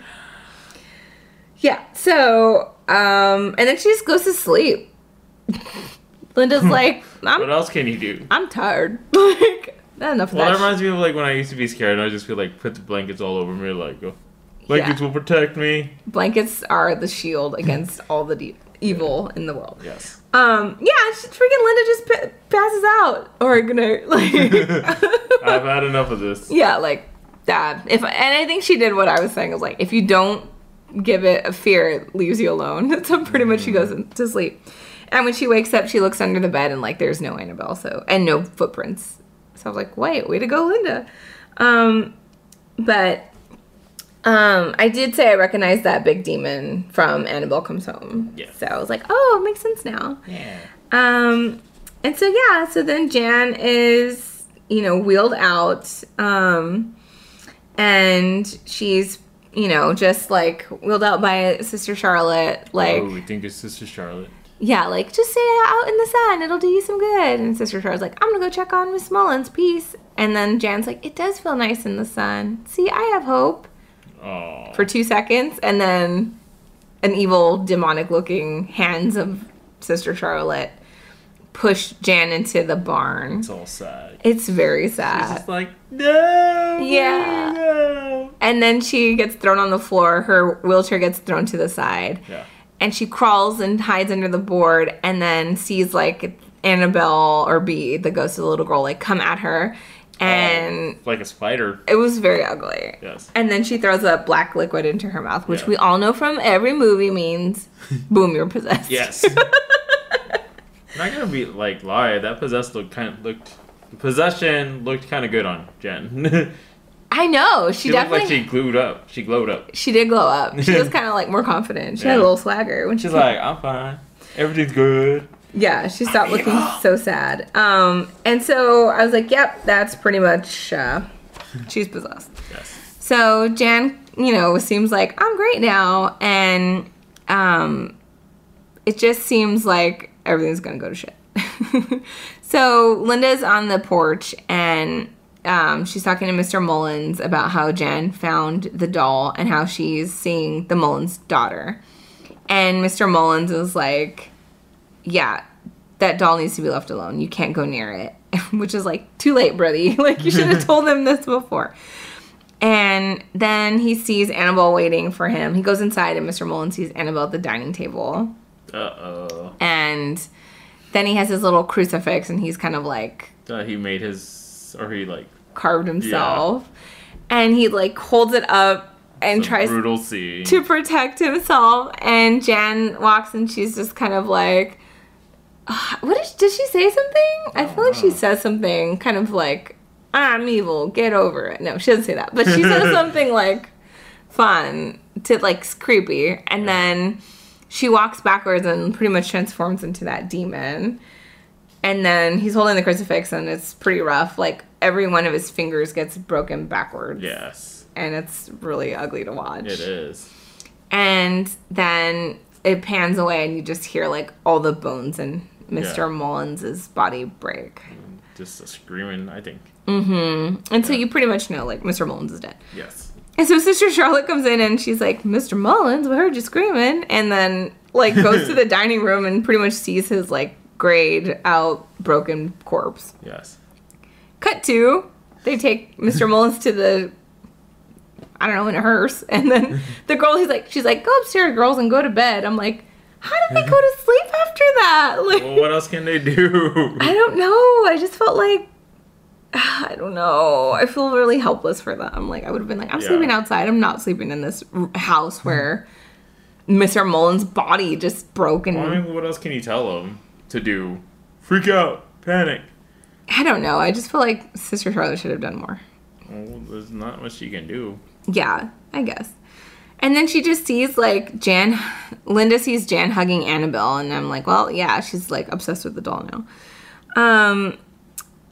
Yeah, so, um, and then she just goes to sleep. Linda's like, What else can you do? I'm tired. like, not enough of Well, that that. reminds me of like when I used to be scared and I just feel like put the blankets all over me, like, oh, blankets will protect me. Blankets are the shield against all the de- evil in the world. Yes. Um, yeah, she, freaking Linda just pa- passes out. Or gonna, like, I've had enough of this. yeah, like that. If and I think she did what I was saying. I was like, if you don't give it a fear, it leaves you alone. So pretty much she goes in- to sleep. And when she wakes up, she looks under the bed and like there's no Annabelle, so and no footprints. So I was like, wait, way to go, Linda. Um, but um, I did say I recognized that big demon from Annabelle Comes Home. Yeah. So I was like, oh, it makes sense now. Yeah. Um, and so yeah, so then Jan is, you know, wheeled out, um, and she's, you know, just like wheeled out by Sister Charlotte, like, oh, we think it's Sister Charlotte. yeah, like just stay out in the sun, it'll do you some good. And Sister Charlotte's like, I'm gonna go check on Miss Mullins, peace. And then Jan's like, it does feel nice in the sun. See, I have hope Oh. for two seconds, and then an evil, demonic looking hands of Sister Charlotte push Jan into the barn. It's all sad. It's very She's sad. just like, no. Yeah. no." And then she gets thrown on the floor. Her wheelchair gets thrown to the side. Yeah. And she crawls and hides under the board and then sees like Annabelle or B, the ghost of the little girl, like come at her. Oh, and Like a spider. it was very ugly. Yes. And then she throws a black liquid into her mouth, which Yeah. we all know from every movie means boom, you're possessed. Yes. Not gonna be like lie. That possessed looked kind of looked. Possession looked kind of good on Jen. I know. She, definitely she looked definitely like she glued up. She glowed up. she did glow up. She was kind of like more confident. She had a little swagger when she She's came- like, I'm fine. Everything's good. Yeah, she stopped looking so sad. Um, and so I was like, yep, that's pretty much, uh, she's possessed. Yes. So Jan, you know, seems like I'm great now. And um, it just seems like everything's to go to shit. so Linda's on the porch and um, she's talking to Mr. Mullins about how Jan found the doll and how she's seeing the Mullins daughter. And Mr. Mullins is like, yeah, that doll needs to be left alone. You can't go near it. Which is like, too late, Brody. like, you should have told them this before. And then he sees Annabelle waiting for him. He goes inside, and Mr. Mullins sees Annabelle at the dining table. Uh oh. And then he has his little crucifix, and he's kind of like Uh, he made his, or he like carved himself. And he like holds it up and tries brutal scene. to protect himself. And Jan walks and she's just kind of like, "Ah, what is, did she say something? I feel like she says something kind of like, I'm evil, get over it. No, she doesn't say that, but she says something like fun to like creepy. And then she walks backwards and pretty much transforms into that demon. And then he's holding the crucifix and it's pretty rough. Like every one of his fingers gets broken backwards. Yes, And it's really ugly to watch it is. and then it pans away and you just hear like all the bones in Mr. Yeah. Mullins's body break. Just a screaming. I think. Mm-hmm. And so you pretty much know like Mr. Mullins is dead. Yes. And so Sister Charlotte comes in and she's like, Mr. Mullins, we heard you screaming. And then like goes to the dining room and pretty much sees his like grayed out broken corpse. Yes. Cut to they take Mr. Mullins to the I don't know in a hearse, and then the girl he's like she's like go upstairs girls and go to bed. I'm like How did they go to sleep after that? Like, Well, what else can they do? I don't know. I just felt like I don't know. I feel really helpless for them. Like I would have been like, I'm Yeah. sleeping outside. I'm not sleeping in this house where Mr. Mullins' body just broke and Well, I mean, what else can you tell them to do? Freak out, panic. I don't know. I just feel like Sister Charlotte should have done more. Well, there's not much she can do. Yeah, I guess. And then she just sees like Jan, Linda sees Jan hugging Annabelle, and I'm like, well, yeah, she's like obsessed with the doll now. Um,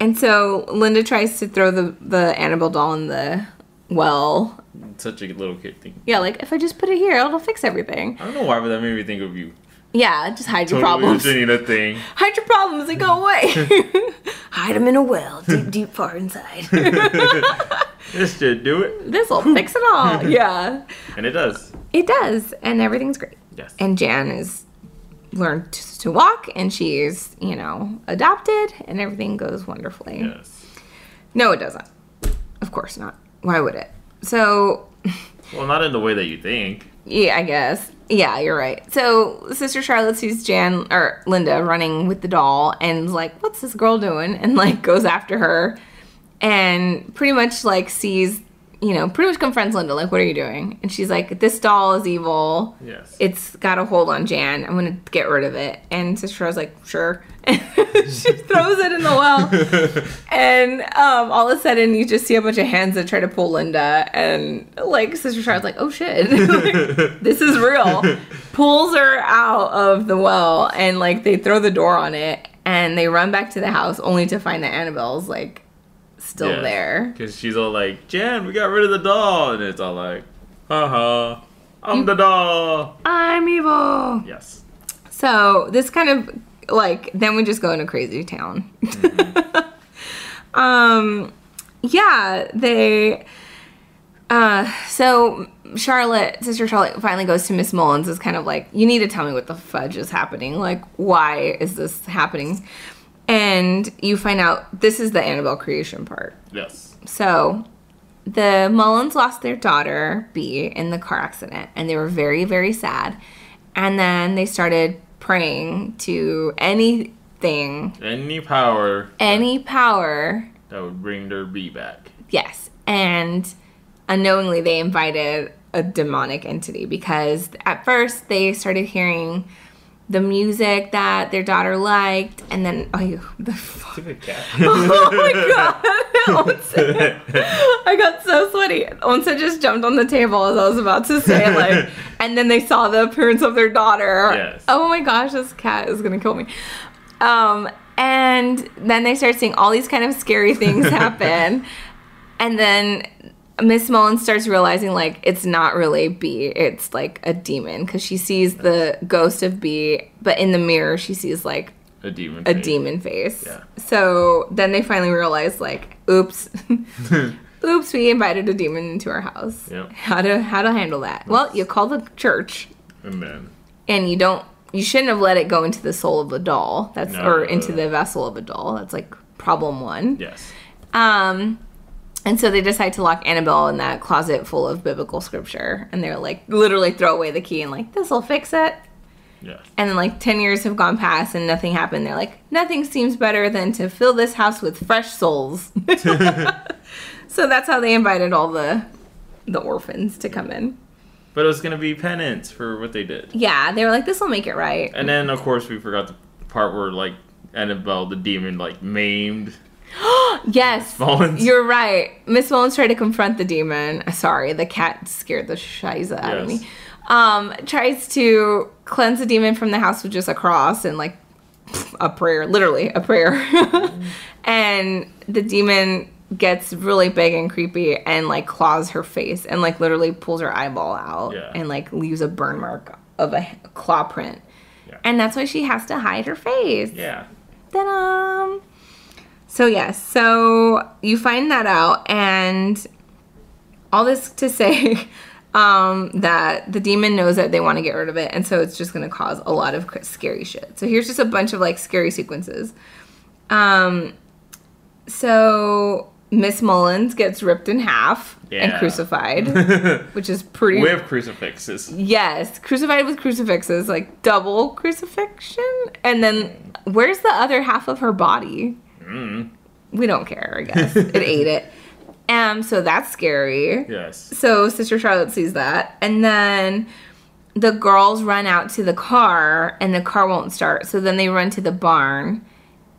and so Linda tries to throw the the Annabelle doll in the well. Such a little kid thing. Yeah, like if I just put it here, it'll fix everything. I don't know why, but that made me think of you. Yeah, just hide your Totally problems. Janina thing. Hide your problems, and go away. hide them in a well, deep, deep, far inside. This should do it. this will fix it all. Yeah. And it does. It does, and everything's great. Yes. And Jan is learned to, walk, and she's you know adopted, and everything goes wonderfully. Yes. No, it doesn't. Of course not. Why would it? So Well, not in the way that you think. yeah, I guess. Yeah, you're right. So Sister Charlotte sees Jan or Linda running with the doll, and like, "What's this girl doing?" And like goes after her, and pretty much like sees. You know, pretty much confronts Linda, like, what are you doing? And she's like, this doll is evil. Yes. it's got a hold on Jan. I'm gonna get rid of it. And Sister Rose like, sure. she throws it in the well, and um, all of a sudden you just see a bunch of hands that try to pull Linda, and like Sister Charlotte's like, oh shit, Like, this is real. Pulls her out of the well, and like they throw the door on it, and they run back to the house only to find that Annabelle's like still there. Because she's all like, Jan, we got rid of the doll. And it's all like, haha, I'm the doll. I'm evil. Yes. So this kind of like then we just go into crazy town. um yeah, they uh so Charlotte, Sister Charlotte finally goes to Miss Mullins is kind of like, you need to tell me what the fudge is happening. Like why is this happening? And you find out this is the Annabelle creation part. Yes. So the Mullins lost their daughter, B, in the car accident, and they were very, very sad. And then they started praying to anything, Any power any power. that would bring their B back. Yes. And unknowingly, they invited a demonic entity because at first they started hearing the music that their daughter liked, and then, oh, the fuck. Cat. oh my god! Onsen. I got so sweaty. Onsa just jumped on the table as I was about to say like, and then they saw the appearance of their daughter. Yes. Oh my gosh, this cat is gonna kill me. Um, and then they start seeing all these kind of scary things happen, and then Miss Mullins starts realizing like it's not really B, it's like a demon because she sees the ghost of B, but in the mirror she sees like A demon. a face. demon face. Yeah. So then they finally realize like, oops, oops, we invited a demon into our house. Yep. How to how to handle that? Well, you call the church, And then, and you don't. You shouldn't have let it go into the soul of a doll. That's No. or into the vessel of a doll. That's like problem one. yes. Um, and so they decide to lock Annabelle in that closet full of biblical scripture, and they're like literally throw away the key and like this will fix it. Yes. And then like 10 years have gone past and nothing happened. They're like, nothing seems better than to fill this house with fresh souls. so that's how they invited all the the orphans to come in. But it was going to be penance for what they did. Yeah, they were like, this will make it right. And then, of course, we forgot the part where, like, Annabelle, the demon, like, maimed. Yes, Mullins. you're right. Miss Mullins tried to confront the demon. Sorry, the cat scared the shiza out of me. Um, tries to cleanse the demon from the house with just a cross and like a prayer, literally a prayer. and the demon gets really big and creepy and like claws her face and like literally pulls her eyeball out Yeah. and like leaves a burn mark of a claw print. Yeah. And that's why she has to hide her face. Yeah. Ta-da! So yes, so you find that out, and all this to say um, that the demon knows that they want to get rid of it, and so it's just going to cause a lot of scary shit. So here's just a bunch of like scary sequences. Um, so Miss Mullins gets ripped in half and crucified, which is pretty. With crucifixes. Yes, crucified with crucifixes, like double crucifixion. And then where's the other half of her body? Mm. We don't care, I guess. it ate it. Um, so that's scary. Yes. So Sister Charlotte sees that. And then the girls run out to the car and the car won't start. So then they run to the barn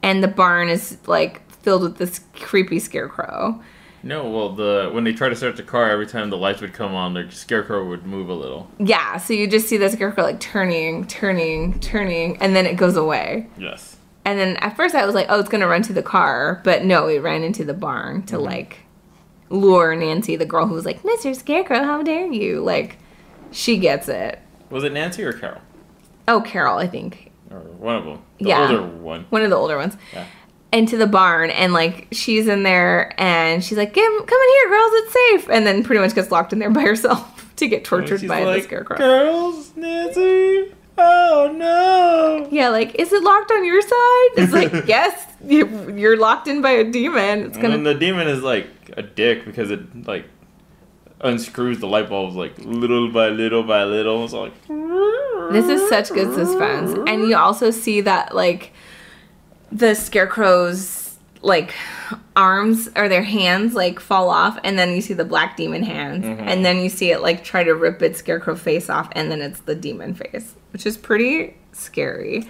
and the barn is like filled with this creepy scarecrow. No, well, the when they try to start the car, every time the lights would come on, the scarecrow would move a little. Yeah, so you just see the scarecrow like turning, turning, turning, and then it goes away. Yes. And then at first I was like, oh, it's gonna run to the car, but no, it ran into the barn to mm-hmm. like lure Nancy, the girl who was like, Mr. Scarecrow, how dare you? Like, she gets it. Was it Nancy or Carol? Oh, Carol, I think. Or one of them. The Yeah. older one. One of the older ones. Yeah. Into the barn, and like she's in there, and she's like, "Come, come in here, girls, it's safe." And then pretty much gets locked in there by herself to get tortured by like, the scarecrow. Girls, Nancy. Oh no. Yeah, like, is it locked on your side? It's like, yes, you- you're locked in by a demon. It's And gonna then the demon is like a dick because it like unscrews the light bulbs like little by little by little. It's like This is such good suspense. And you also see that like the scarecrow's like arms or their hands like fall off and then you see the black demon hands Mhm. and then you see it like try to rip its scarecrow face off and then it's the demon face, which is pretty scary.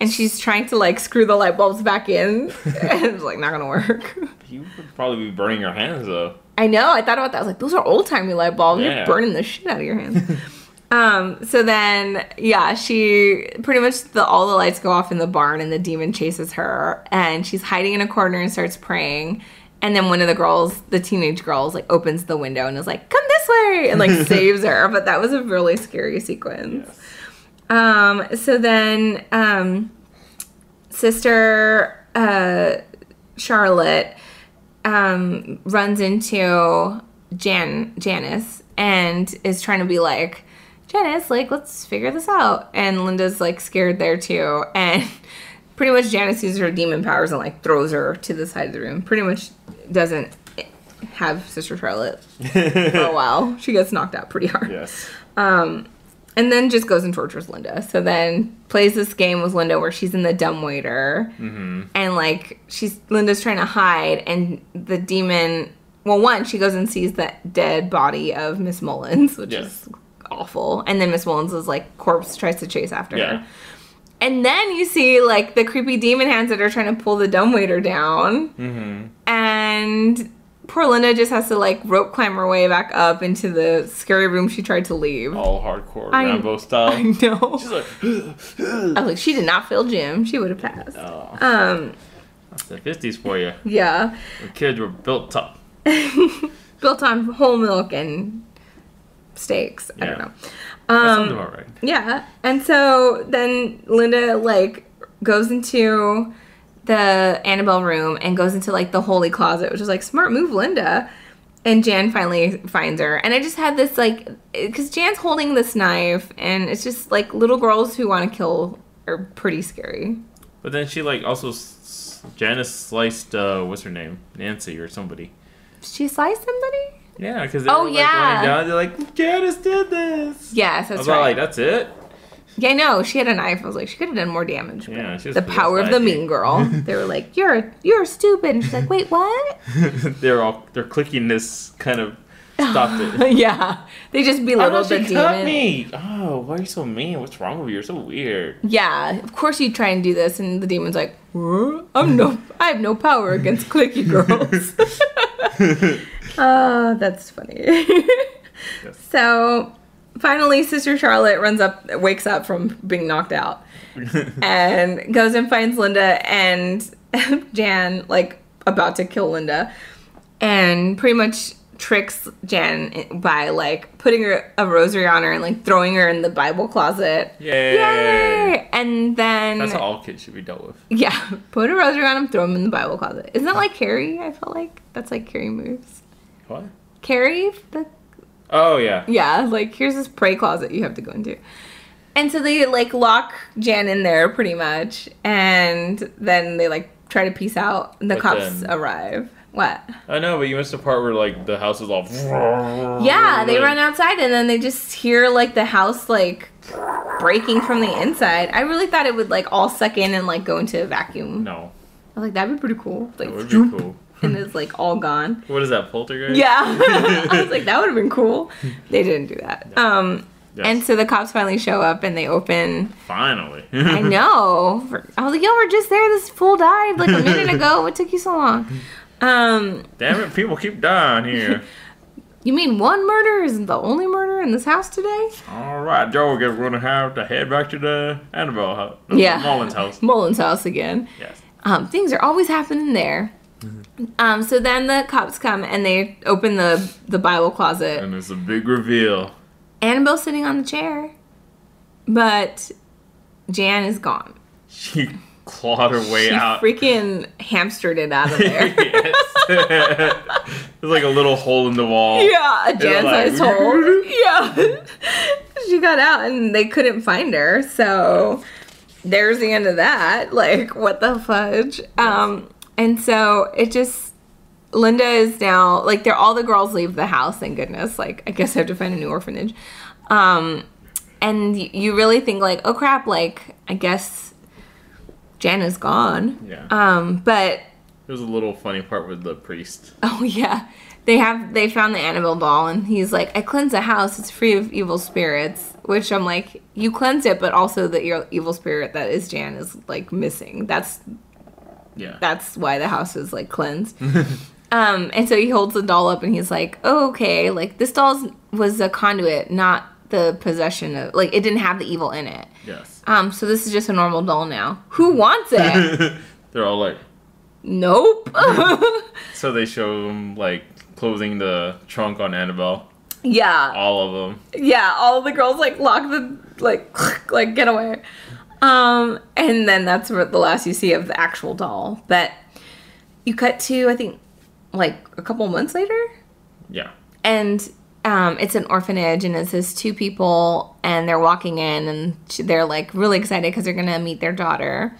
And she's trying to like screw the light bulbs back in and it's like not gonna work. you would probably be burning your hands though. I know. I thought about that. I was like, those are old timey light bulbs. Yeah. You're burning the shit out of your hands. um. So then, yeah, she pretty much the all the lights go off in the barn, and the demon chases her, and she's hiding in a corner and starts praying. And then one of the girls, the teenage girls, like opens the window and is like, "Come this way," and like saves her. But that was a really scary sequence. Um. So then, um, sister, uh, Charlotte um, runs into Jan Janice and is trying to be like, Janice, like, let's figure this out. And Linda's like scared there too. And pretty much Janice uses her demon powers and like throws her to the side of the room. Pretty much doesn't have Sister Charlotte for a while. She gets knocked out pretty hard. Yes. Um, and then just goes and tortures Linda. So then plays this game with Linda where she's in the dumbwaiter Mm-hmm. and like she's Linda's trying to hide and the demon well one she goes and sees the dead body of Miss Mullins which Yes. is awful and then Miss Mullins is like corpse tries to chase after Yeah. her and then you see like the creepy demon hands that are trying to pull the dumbwaiter down Mm-hmm. and poor Linda just has to like rope climb her way back up into the scary room she tried to leave All hardcore I- Rambo style. I know. She's like, I was like, she did not fail gym. She would have passed. oh, Um, that's the fifties for you. yeah. The kids were built tough. Built on whole milk and steaks. I don't Yeah. know. Um, about right. Yeah. And so then Linda like goes into the Annabelle room and goes into like the holy closet, which is like smart move, Linda. And Jan finally finds her. And I just had this like because Jan's holding this knife and it's just like little girls who want to kill are pretty scary. But then she like also Janice sliced uh what's her name Nancy or somebody. She sliced somebody? Yeah, because Oh, like, oh yeah. running down, they're like Janice did this. Yes, I that's was right. like, that's it. Yeah, no. She had a knife. I was like, she could have done more damage. Yeah, she was the power of the mean girl. they were like, "You're you're stupid," and she's like, "Wait, what?" they're all they're clicking this kind of stopped it. yeah, they just don't the you cut demon. me? Oh, why are you so mean? What's wrong with you? You're so weird. Yeah, of course you try and do this, and the demon's like, "Huh? "I'm no, I have no power against clicky girls." Oh, that's funny. So finally, Sister Charlotte runs up, wakes up from being knocked out, and goes and finds Linda and Jan, like about to kill Linda, and pretty much tricks Jan by like putting her a rosary on her and like throwing her in the Bible closet. Yay! Yay! And then That's how all kids should be dealt with. yeah, put a rosary on him, throw him in the Bible closet. Isn't that like Carrie? I felt like that's like Carrie moves. What? Carrie, the Oh yeah. yeah, like here's this pray closet you have to go into. And so they like lock Jan in there pretty much, and then they like try to peace out. And the But cops then- arrive. What? I know, but you missed the part where like the house is all. Yeah, they run outside and then they just hear like the house like breaking from the inside. I really thought it would like all suck in and like go into a vacuum. No, I was like, that'd be pretty cool. Like, that would be cool. and it's like all gone. What is that, poltergeist? Yeah. I was like, that would have been cool. They didn't do that. Um, Yes. and so the cops finally show up and they open. Finally. I know. I was like, yo, we're just there. This fool died like a minute ago. What took you so long? Um, Damn it, people keep dying here. you mean one murder is the only murder in this house today? All right, Joe, we're gonna have to head back to the Annabelle house. no, Yeah. Mullins house. Mullins house again. Yes. Um, things are always happening there. Um, so then the cops come and they open the the Bible closet. And it's a big reveal. Annabelle's sitting on the chair, but Jan is gone. She clawed her way she out. freaking hamstered it out of there. There's like a little hole in the wall. yeah, a Jan like- sized hole. Yeah. she got out and they couldn't find her. So there's the end of that. Like, what the fudge? Um, and so it just Linda is now like they're all the girls leave the house, thank goodness. Like I guess I have to find a new orphanage. Um and you really think like, oh crap, like I guess Jan is gone. Yeah. Um, but There's a little funny part with the priest. Oh yeah. They have they found the Annabelle doll and he's like, I cleanse the house, it's free of evil spirits. Which I'm like, you cleanse it, but also the evil spirit that is Jan is like missing. That's Yeah. that's why the house is like cleansed. um, and so he holds the doll up and he's like, oh, okay, like this doll was a conduit, not the possession of like it didn't have the evil in it. Yes. Um, so this is just a normal doll now. Who wants it? They're all like, nope. so they show them like closing the trunk on Annabelle. yeah. All of them. yeah, all the girls like lock the like like get away. Um, and then that's the last you see of the actual doll. But you cut to I think like a couple months later, Yeah. and um, it's an orphanage, and it says two people, and they're walking in, and they're like really excited because they're gonna meet their daughter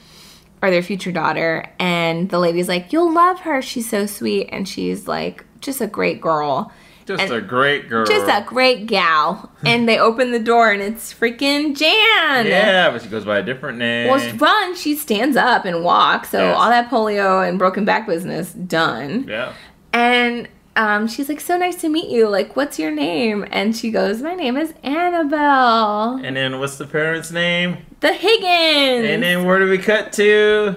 or their future daughter, and the lady's like, "You'll love her. She's so sweet," and she's like, "Just a great girl." Just And- a great girl. Just a great gal. and they open the door and it's freaking Jan. Yeah, but she goes by a different name. Well, run, she stands up and walks. So Yes. all that polio and broken back business done. yeah. And um, she's like, so nice to meet you. Like, what's your name? And she goes, my name is Annabelle. And then what's the parents' name? The Higgins. And then where do we cut to?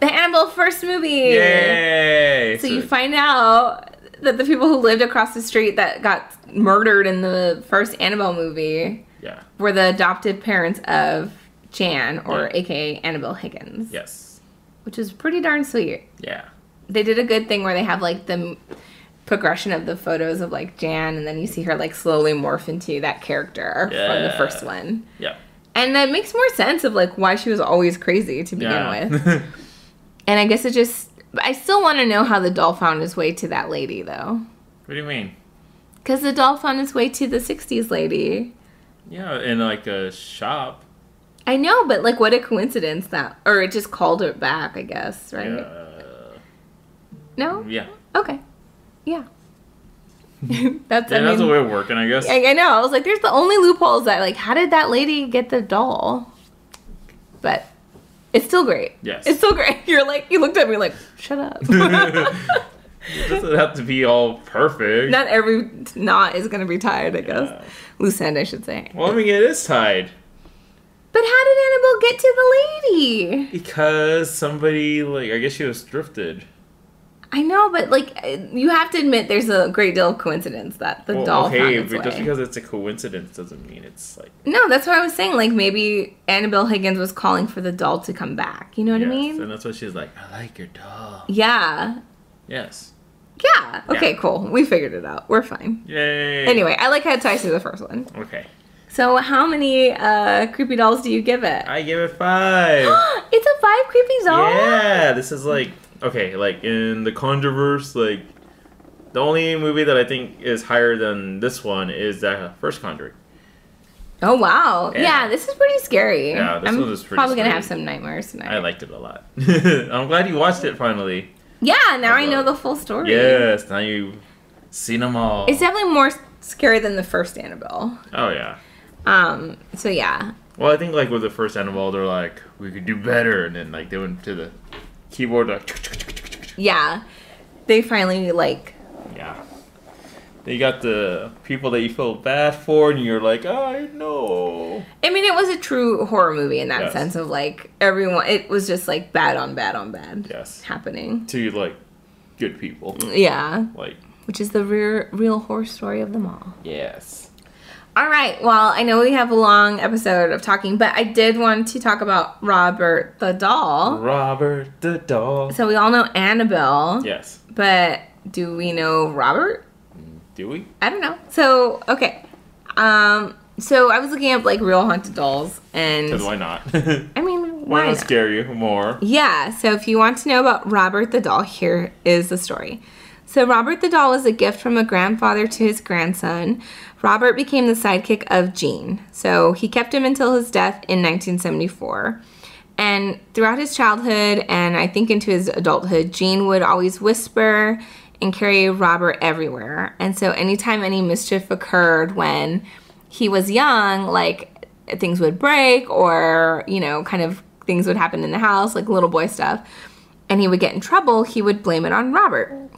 the Annabelle first movie. Yay! So you find out that the people who lived across the street that got murdered in the first Annabelle movie Yeah. were the adopted parents of Jan, or Yeah. AKA Annabelle Higgins, Yes. which is pretty darn sweet. Yeah. They did a good thing where they have like the progression of the photos of like Jan, and then you see her like slowly morph into that character from the first one. Yeah. And that makes more sense of like why she was always crazy to begin Yeah. with. And I guess it just, I still want to know how the doll found its way to that lady though. what do you mean? Because the doll found its way to the 60s lady. Yeah, in like a shop. I know, but like what a coincidence that, or it just called it back, I guess, right? Yeah. No? Yeah. Okay. Yeah. that's, Yeah, I that's mean, a way of working, I guess. I, I know. I was like, there's the only loopholes that, like, how did that lady get the doll? But it's still great. Yes. It's still great. You're like, you looked at me like, shut up. It doesn't have to be all perfect. Not every knot is going to be tied, I guess. Yeah. Loose end, I should say. Well, I mean, it is tied. But how did Annabelle get to the lady? Because somebody, like, I guess she was drifted. I know, but like, you have to admit there's a great deal of coincidence that the Well, doll found okay, its but just way. because it's a coincidence doesn't mean it's like. No, that's what I was saying. Like, maybe Annabelle Higgins was calling for the doll to come back. You know what I yes, mean? And that's why she's like, I like your doll. Yeah. Yes. Yeah. Okay, cool. We figured it out. We're fine. Yay. Anyway, I like how it ties to the first one. Okay. So, how many uh, creepy dolls do you give it? I give it five. it's a five creepy doll. Yeah, this is like okay, like in the Conjureverse, like the only movie that I think is higher than this one is the first Conjuring. Oh wow. Yeah. Yeah. this is pretty scary. Yeah, this I'm one is pretty probably gonna have some nightmares tonight. I liked it a lot. I'm glad you watched it finally. Yeah, now I know the full story. Yes, now you've seen them all. It's definitely more scary than the first Annabelle. oh yeah. Um. So yeah. Well, I think like with the first Annabelle, they're like, we could do better, and then like they went to the keyboard like, Yeah. They finally like. yeah. They got the people that you feel bad for, and you're like, I know. I mean, it was a true horror movie in that Yes. sense of like everyone. It was just like bad on bad on bad. Yes. Happening. To like good people. Yeah. Like Which is the real real horror story of them all. yes. All right. Well, I know we have a long episode of talking, but I did want to talk about Robert the doll. Robert the doll. So we all know Annabelle. Yes. But do we know Robert? Do we? I don't know. So okay. Um. So I was looking up like real haunted dolls, and Because why not? I mean, why why not? scare you more? Yeah, so if you want to know about Robert the doll, here is the story. So, Robert the doll was a gift from a grandfather to his grandson. Robert became the sidekick of Gene. So, he kept him until his death in 1974. And throughout his childhood and I think into his adulthood, Gene would always whisper and carry Robert everywhere. And so, anytime any mischief occurred when he was young, like things would break or, you know, kind of things would happen in the house, like little boy stuff, and he would get in trouble, he would blame it on Robert.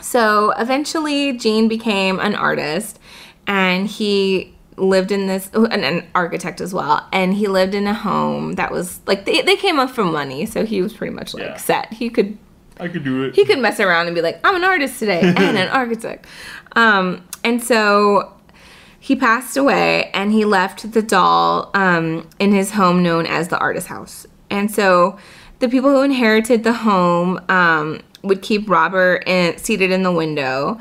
So eventually, Gene became an artist and he lived in this, oh, and an architect as well. And he lived in a home that was like, they, they came up from money. So he was pretty much like Yeah. set. He could I could do it. he could mess around and be like, I'm an artist today and an architect. Um, and so he passed away and he left the doll um, in his home known as the artist house. And so the people who inherited the home um, would keep Robert in, seated in the window.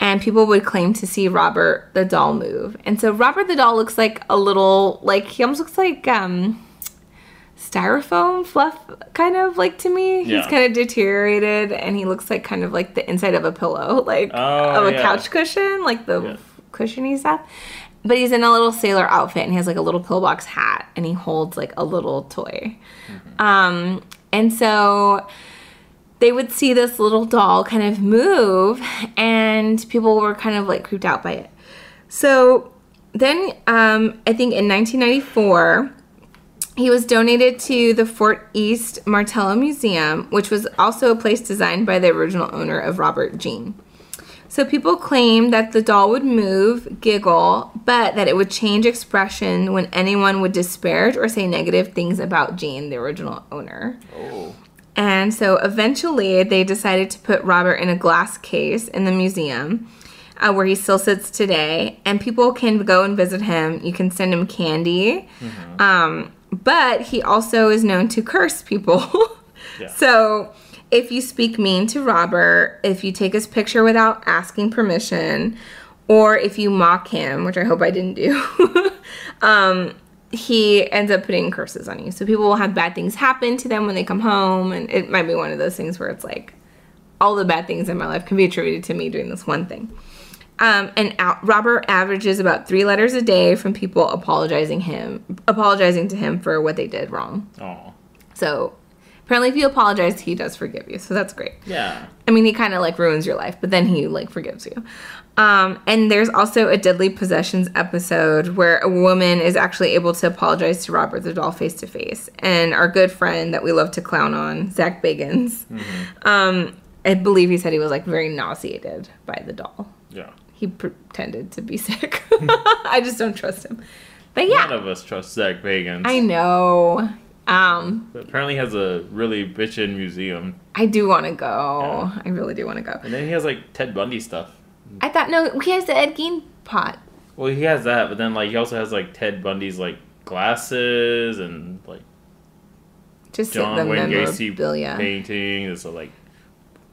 And people would claim to see Robert the doll move. And so Robert the doll looks like a little, like, he almost looks like, um, styrofoam fluff kind of like to me he's kind of deteriorated and he looks like kind of like the inside of a pillow like Oh, of a yeah. couch cushion like the cushiony stuff but he's in a little sailor outfit and he has like a little pillbox hat and he holds like a little toy um and so they would see this little doll kind of move and people were kind of like creeped out by it so then um, i think in 1994 he was donated to the Fort East Martello Museum, which was also a place designed by the original owner of Robert Gene. So people claim that the doll would move, giggle, but that it would change expression when anyone would disparage or say negative things about Gene, the original owner. Oh. And so eventually they decided to put Robert in a glass case in the museum uh, where he still sits today. And people can go and visit him. You can send him candy. Um, but he also is known to curse people. So if you speak mean to Robert, if you take his picture without asking permission, or if you mock him, which I hope I didn't do, um, he ends up putting curses on you. So people will have bad things happen to them when they come home, and it might be one of those things where it's like all the bad things in my life can be attributed to me doing this one thing. Um, and out, Robert averages about three letters a day from people apologizing him, apologizing to him for what they did wrong. Oh. So apparently, if you apologize, he does forgive you. So that's great. Yeah. I mean, he kind of like ruins your life, but then he like forgives you. Um, and there's also a Deadly Possessions episode where a woman is actually able to apologize to Robert the doll face to face. And our good friend that we love to clown on, Zak Bagans, um, I believe he said he was like very nauseated by the doll. Yeah. He pretended to be sick. I just don't trust him. But yeah, None of us trust Zak Bagans. I know. Um, apparently has a really bitchin' museum. I do want to go. I really do want to go. And then he has like Ted Bundy stuff. I thought no, he has the Ed Gein pot. Well, he has that, but then like he also has like Ted Bundy's like glasses and like Just John the Wayne. Gacy painting. It's like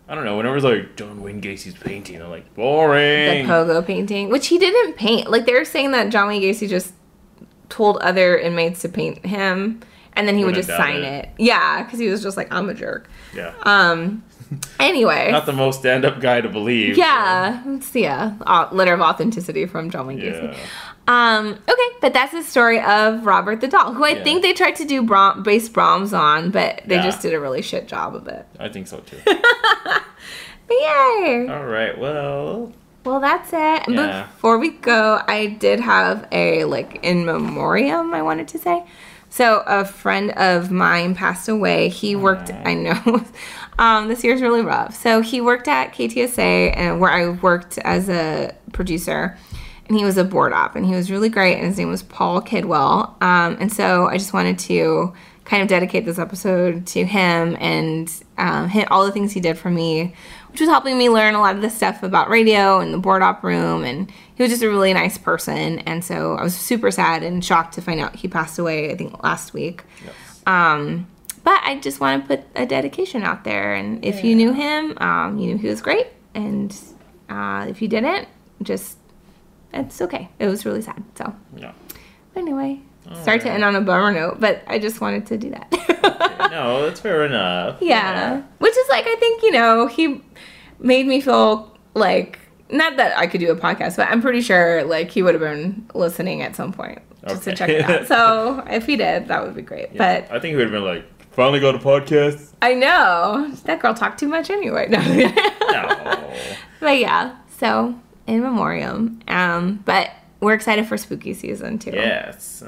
I don't know. Whenever it's like John Wayne Gacy's painting, I'm like boring. the pogo painting, which he didn't paint. Like they were saying that John Wayne Gacy just told other inmates to paint him, and then he would Wouldn't just sign it. it. Yeah, because he was just like, I'm a jerk. Yeah. Um. Anyway. Not the most stand-up guy to believe. yeah, it's yeah, uh, letter of authenticity from John Wayne Gacy. Yeah. Um, okay, but that's the story of Robert the Doll, who I Yeah. think they tried to do Brom- base Brahms on, but they Yeah. just did a really shit job of it. I think so too. But yay! All right. Well. Well, that's it. Yeah. Before we go, I did have a like in memoriam I wanted to say. So a friend of mine passed away. He worked. I know. Um, this year's really rough. So he worked at KTSA, and where I worked as a producer, and he was a board op, and he was really great. And his name was Paul Kidwell. Um, and so I just wanted to kind of dedicate this episode to him and um, hit all the things he did for me, which was helping me learn a lot of the stuff about radio and the board op room. And he was just a really nice person. And so I was super sad and shocked to find out he passed away, I think, last week. Um, but I just want to put a dedication out there. And if you knew him, um, you knew he was great. And uh, if you didn't, just, it's okay. It was really sad. So, Yeah. but anyway, sorry to end on a bummer note, but I just wanted to do that. No, that's fair enough. yeah. Which is like, I think, you know, he made me feel like, not that I could do a podcast, but I'm pretty sure like he would have been listening at some point just to check it out. So if he did, that would be great. But I think he would have been like, finally got a podcast. I know that girl talked too much anyway. No. but yeah, so in memoriam. Um, but we're excited for spooky season too. Yes.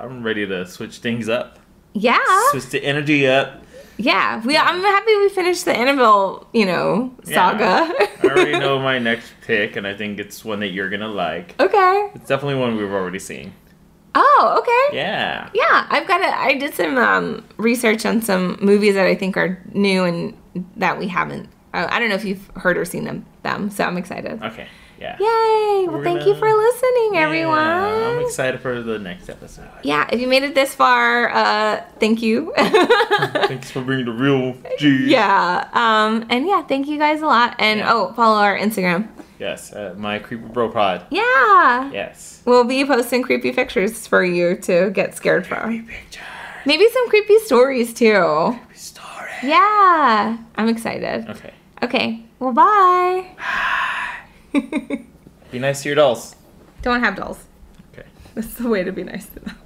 I'm ready to switch things up. Yeah. Switch the energy up. Yeah. We I'm happy we finished the Annabelle, you know, saga. I already know my next pick, and I think it's one that you're gonna like. okay. It's definitely one we've already seen. Oh, okay. Yeah. Yeah, I've got to. I did some um, research on some movies that I think are new and that we haven't. Uh, I don't know if you've heard or seen them. Them, so I'm excited. Okay. Yeah. Yay! Well, We're thank you gonna- for listening, Yeah, I'm excited for the next episode. Yeah, if you made it this far, uh, thank you. Thanks for bringing the real G. yeah. Um, and yeah, thank you guys a lot. And oh, follow our Instagram. Yes, uh, my creepy bro pod. Yeah. Yes. We'll be posting creepy pictures for you to get scared from. Creepy pictures. Maybe some creepy stories too. Creepy stories. Yeah. I'm excited. Okay. Okay. Well, bye. bye. Be nice to your dolls. Don't have dolls. Okay. That's the way to be nice to them.